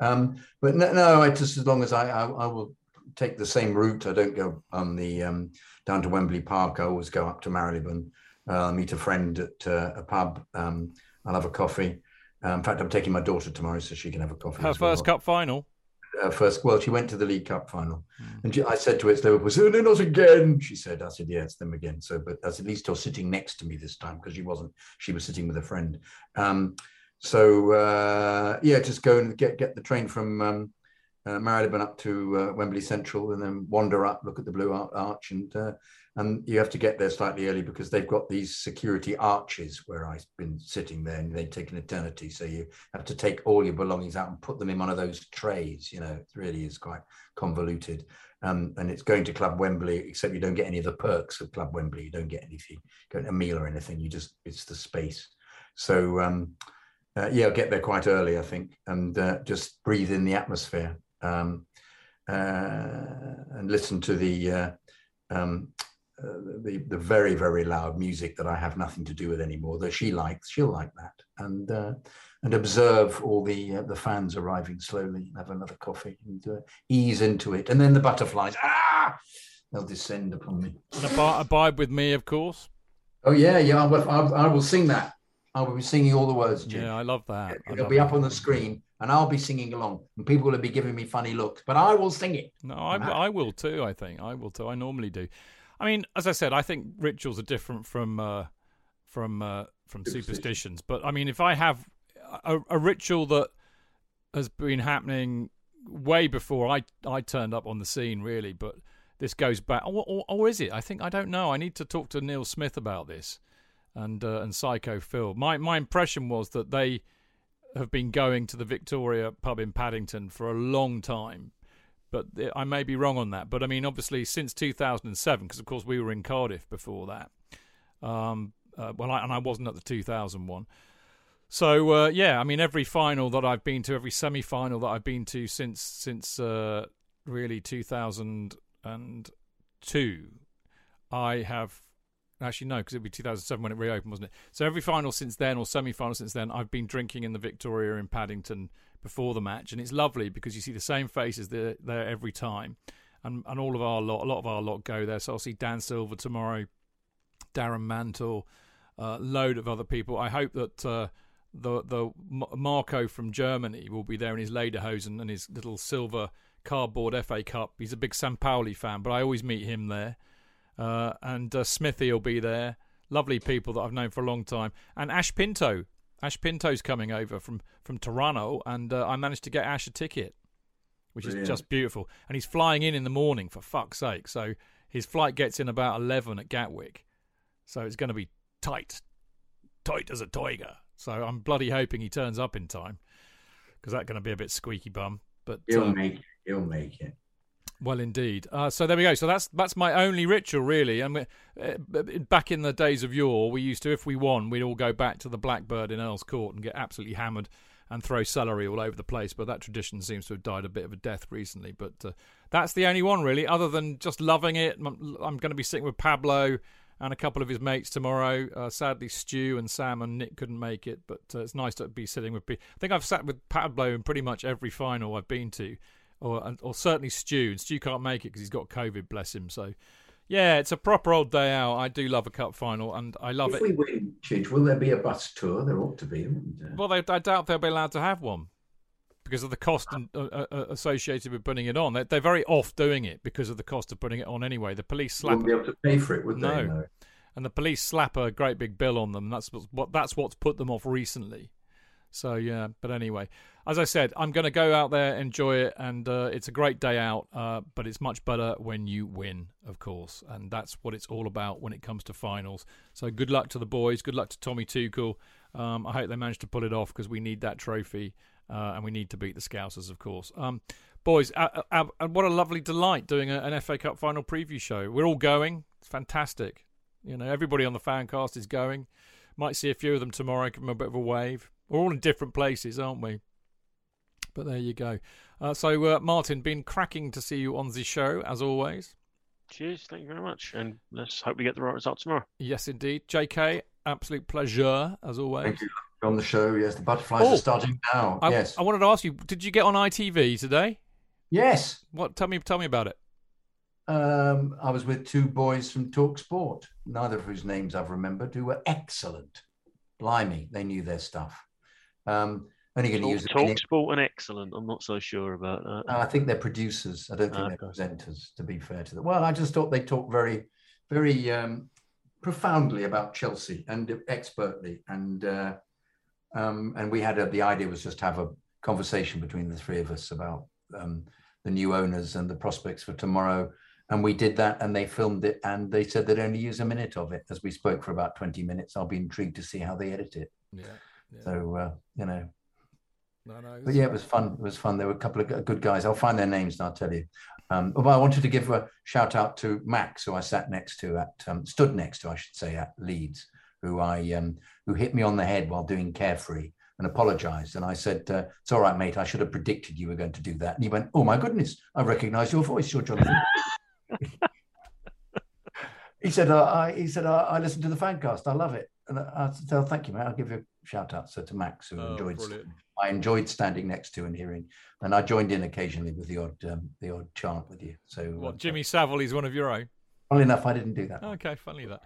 Um, but no, no, I just as long as I, I, I will take the same route. I don't go on the um, down to Wembley Park. I always go up to Marylebone, uh, meet a friend at uh, a pub. Um, I'll have a coffee. Uh, in fact, I'm taking my daughter tomorrow so she can have a coffee. her as well. first cup final. Uh, first, well, she went to the League Cup final, and she, I said to her, "It's Liverpool." "Oh, no, not again." She said, "I said, yeah, it's them again." So, but said, at least you're sitting next to me this time because she wasn't. She was sitting with a friend. Um, so uh, yeah, just go and get get the train from um, uh, Marylebone up to uh, Wembley Central, and then wander up, look at the Blue Arch, and uh, and you have to get there slightly early because they've got these security arches where I've been sitting there, and they take an eternity. So you have to take all your belongings out and put them in one of those trays. You know, it really is quite convoluted. Um, and it's going to Club Wembley, except you don't get any of the perks of Club Wembley. You don't get anything, get a meal or anything. You just it's the space. So um, uh, yeah, I'll get there quite early, I think, and uh, just breathe in the atmosphere um, uh, and listen to the, uh, the the very very loud music that I have nothing to do with anymore. That she likes, she'll like that, and uh, and observe all the uh, the fans arriving slowly. Have another coffee and uh, ease into it, and then the butterflies. Ah, they'll descend upon me. And abide, abide with me, of course. Oh yeah, yeah. I will, I, I will sing that. I will be singing all the words. Jim. Yeah, I love that. I It'll love be up on the screen, and I'll be singing along, and people will be giving me funny looks, but I will sing it. No, I, I will too. I think I will too. I normally do. I mean, as I said, I think rituals are different from uh, from uh, from superstitions. But I mean, if I have a, a ritual that has been happening way before I I turned up on the scene, really, but this goes back, or, or, or is it? I think I don't know. I need to talk to Neil Smith about this, and uh, and Psycho Phil. My my impression was that they have been going to the Victoria pub in Paddington for a long time but I may be wrong on that. But I mean, obviously, since 2007, because of course we were in Cardiff before that. Um, uh, well, I, and I wasn't at the 2001. So uh, yeah, I mean, every final that I've been to, every semi-final that I've been to since since uh, really 2002, I have actually no, because it'd be 2007 when it reopened, wasn't it? So every final since then, or semi-final since then, I've been drinking in the Victoria in Paddington before the match, and it's lovely because you see the same faces there, there every time, and and all of our lot, a lot of our lot go there. So I'll see Dan Silver tomorrow, Darren Mantle, a load of other people. I hope that uh, the the Marco from Germany will be there in his lederhosen and his little silver cardboard FA Cup. He's a big San Pauli fan, but I always meet him there. Uh, and uh, Smithy will be there. Lovely people that I've known for a long time. And Ash Pinto. Ash Pinto's coming over from, from Toronto, and uh, I managed to get Ash a ticket, which is just beautiful. And he's flying in in the morning, for fuck's sake. So his flight gets in about 11 at Gatwick. So it's going to be tight. Tight as a tiger. So I'm bloody hoping he turns up in time, because that's going to be a bit squeaky bum. But He'll uh, make it. He'll make it. Well, indeed. Uh, so there we go. So that's that's my only ritual, really. And we, uh, back in the days of yore, we used to, if we won, we'd all go back to the Blackbird in Earl's Court and get absolutely hammered and throw celery all over the place. But that tradition seems to have died a bit of a death recently. But uh, that's the only one, really. Other than just loving it, I'm, going to be sitting with Pablo and a couple of his mates tomorrow. Uh, sadly, Stu and Sam and Nick couldn't make it, but uh, it's nice to be sitting with. I think I've sat with Pablo in pretty much every final I've been to or or certainly Stu. And Stu can't make it because he's got COVID, bless him. So, yeah, it's a proper old day out. I do love a cup final, and I love if it. we win, Chidge, will there be a bus tour? There ought to be. there? Well, they, I doubt they'll be allowed to have one. because of the cost and, uh, uh, associated with putting it on. They're, they're very off doing it because of the cost of putting it on anyway. The police slap Wouldn't be able to pay for it, would no. they? No. and the police slap a great big bill on them. That's what that's what's put them off recently. So yeah, but anyway, as I said, I'm going to go out there, enjoy it, and uh, it's a great day out. Uh, but it's much better when you win, of course, and that's what it's all about when it comes to finals. So good luck to the boys. Good luck to Tommy Tuchel. Um, I hope they manage to pull it off because we need that trophy, uh, and we need to beat the Scousers, of course. Um, boys, uh, uh, uh, what a lovely delight doing a, an FA Cup final preview show. We're all going. It's fantastic. You know, everybody on the fan cast is going. Might see a few of them tomorrow. Give them a bit of a wave. We're all in different places, aren't we? But there you go. Uh, so, uh, Martin, been cracking to see you on the show as always. Cheers, thank you very much, and let's hope we get the right result tomorrow. Yes, indeed. JK, absolute pleasure as always. Thank you. On the show, yes, the butterflies Oh, are starting now. I, yes, I wanted to ask you, did you get on ITV today? yes. What? Tell me, tell me about it. Um, I was with two boys from Talk Sport, neither of whose names I've remembered, who were excellent. Blimey, they knew their stuff. Um, only going to use a talk minute. sport and excellent. I'm not so sure about that. Uh, I think they're producers. I don't think they're presenters, to be fair to them. Well, I just thought they talked very, very um, profoundly about Chelsea and expertly. And uh, um, and we had a, the idea was just to have a conversation between the three of us about um, the new owners and the prospects for tomorrow. And we did that, and they filmed it, and they said they'd only use a minute of it. As we spoke for about twenty minutes, I'll be intrigued to see how they edit it. Yeah. So uh, you know, No, no. but yeah, it was fun. It was fun. There were a couple of good guys. I'll find their names and I'll tell you. Um, but I wanted to give a shout out to Max, who I sat next to at, um, stood next to, I should say, at Leeds, who I, um, who hit me on the head while doing Carefree and apologized. And I said, uh, "It's all right, mate. I should have predicted you were going to do that." And he went, "Oh my goodness, I recognise your voice. You're Jonathan." he said, uh, I, "He said I, I listen to the fancast. I love it." I said, "Oh, thank you, mate. I'll give you a shout out." So to Max, who Oh, enjoyed brilliant. I enjoyed standing next to and hearing, and I joined in occasionally with the odd um, the odd chant with you. So, What, uh, Jimmy Savile, is one of your own. funnily enough, I didn't do that. Okay, funny that.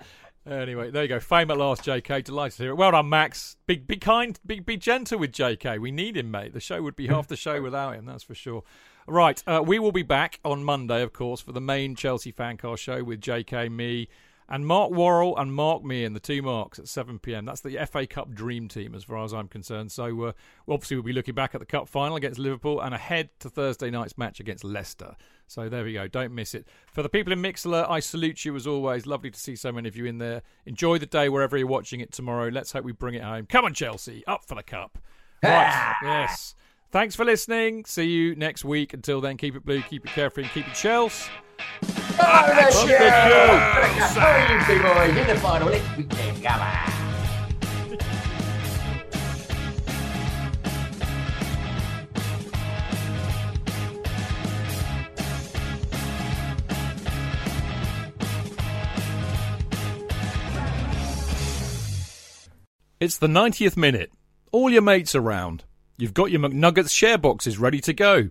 Anyway, there you go. Fame at last, JK. Delighted to hear it. Well done, Max. Be, be kind, be, be gentle with JK. We need him, mate. The show would be half the show without him, that's for sure. Right, uh, we will be back on Monday, of course, for the main Chelsea fancast show with JK, me, and Mark Worrall and Mark Meehan, the two marks at 7 pm. That's the FA Cup dream team, as far as I'm concerned. So, uh, obviously, we'll be looking back at the Cup final against Liverpool and ahead to Thursday night's match against Leicester. So, there we go. Don't miss it. For the people in Mixlr, I salute you as always. Lovely to see so many of you in there. Enjoy the day wherever you're watching it tomorrow. Let's hope we bring it home. Come on, Chelsea. Up for the Cup. Right. yes. Thanks for listening. See you next week. Until then, keep it blue, keep it carefree, and keep it Chelsea. Oh, the Up the show! show. Oh, you big boy, in the final weekend. It's the 90th minute. All your mates around. You've got your McNuggets share boxes ready to go.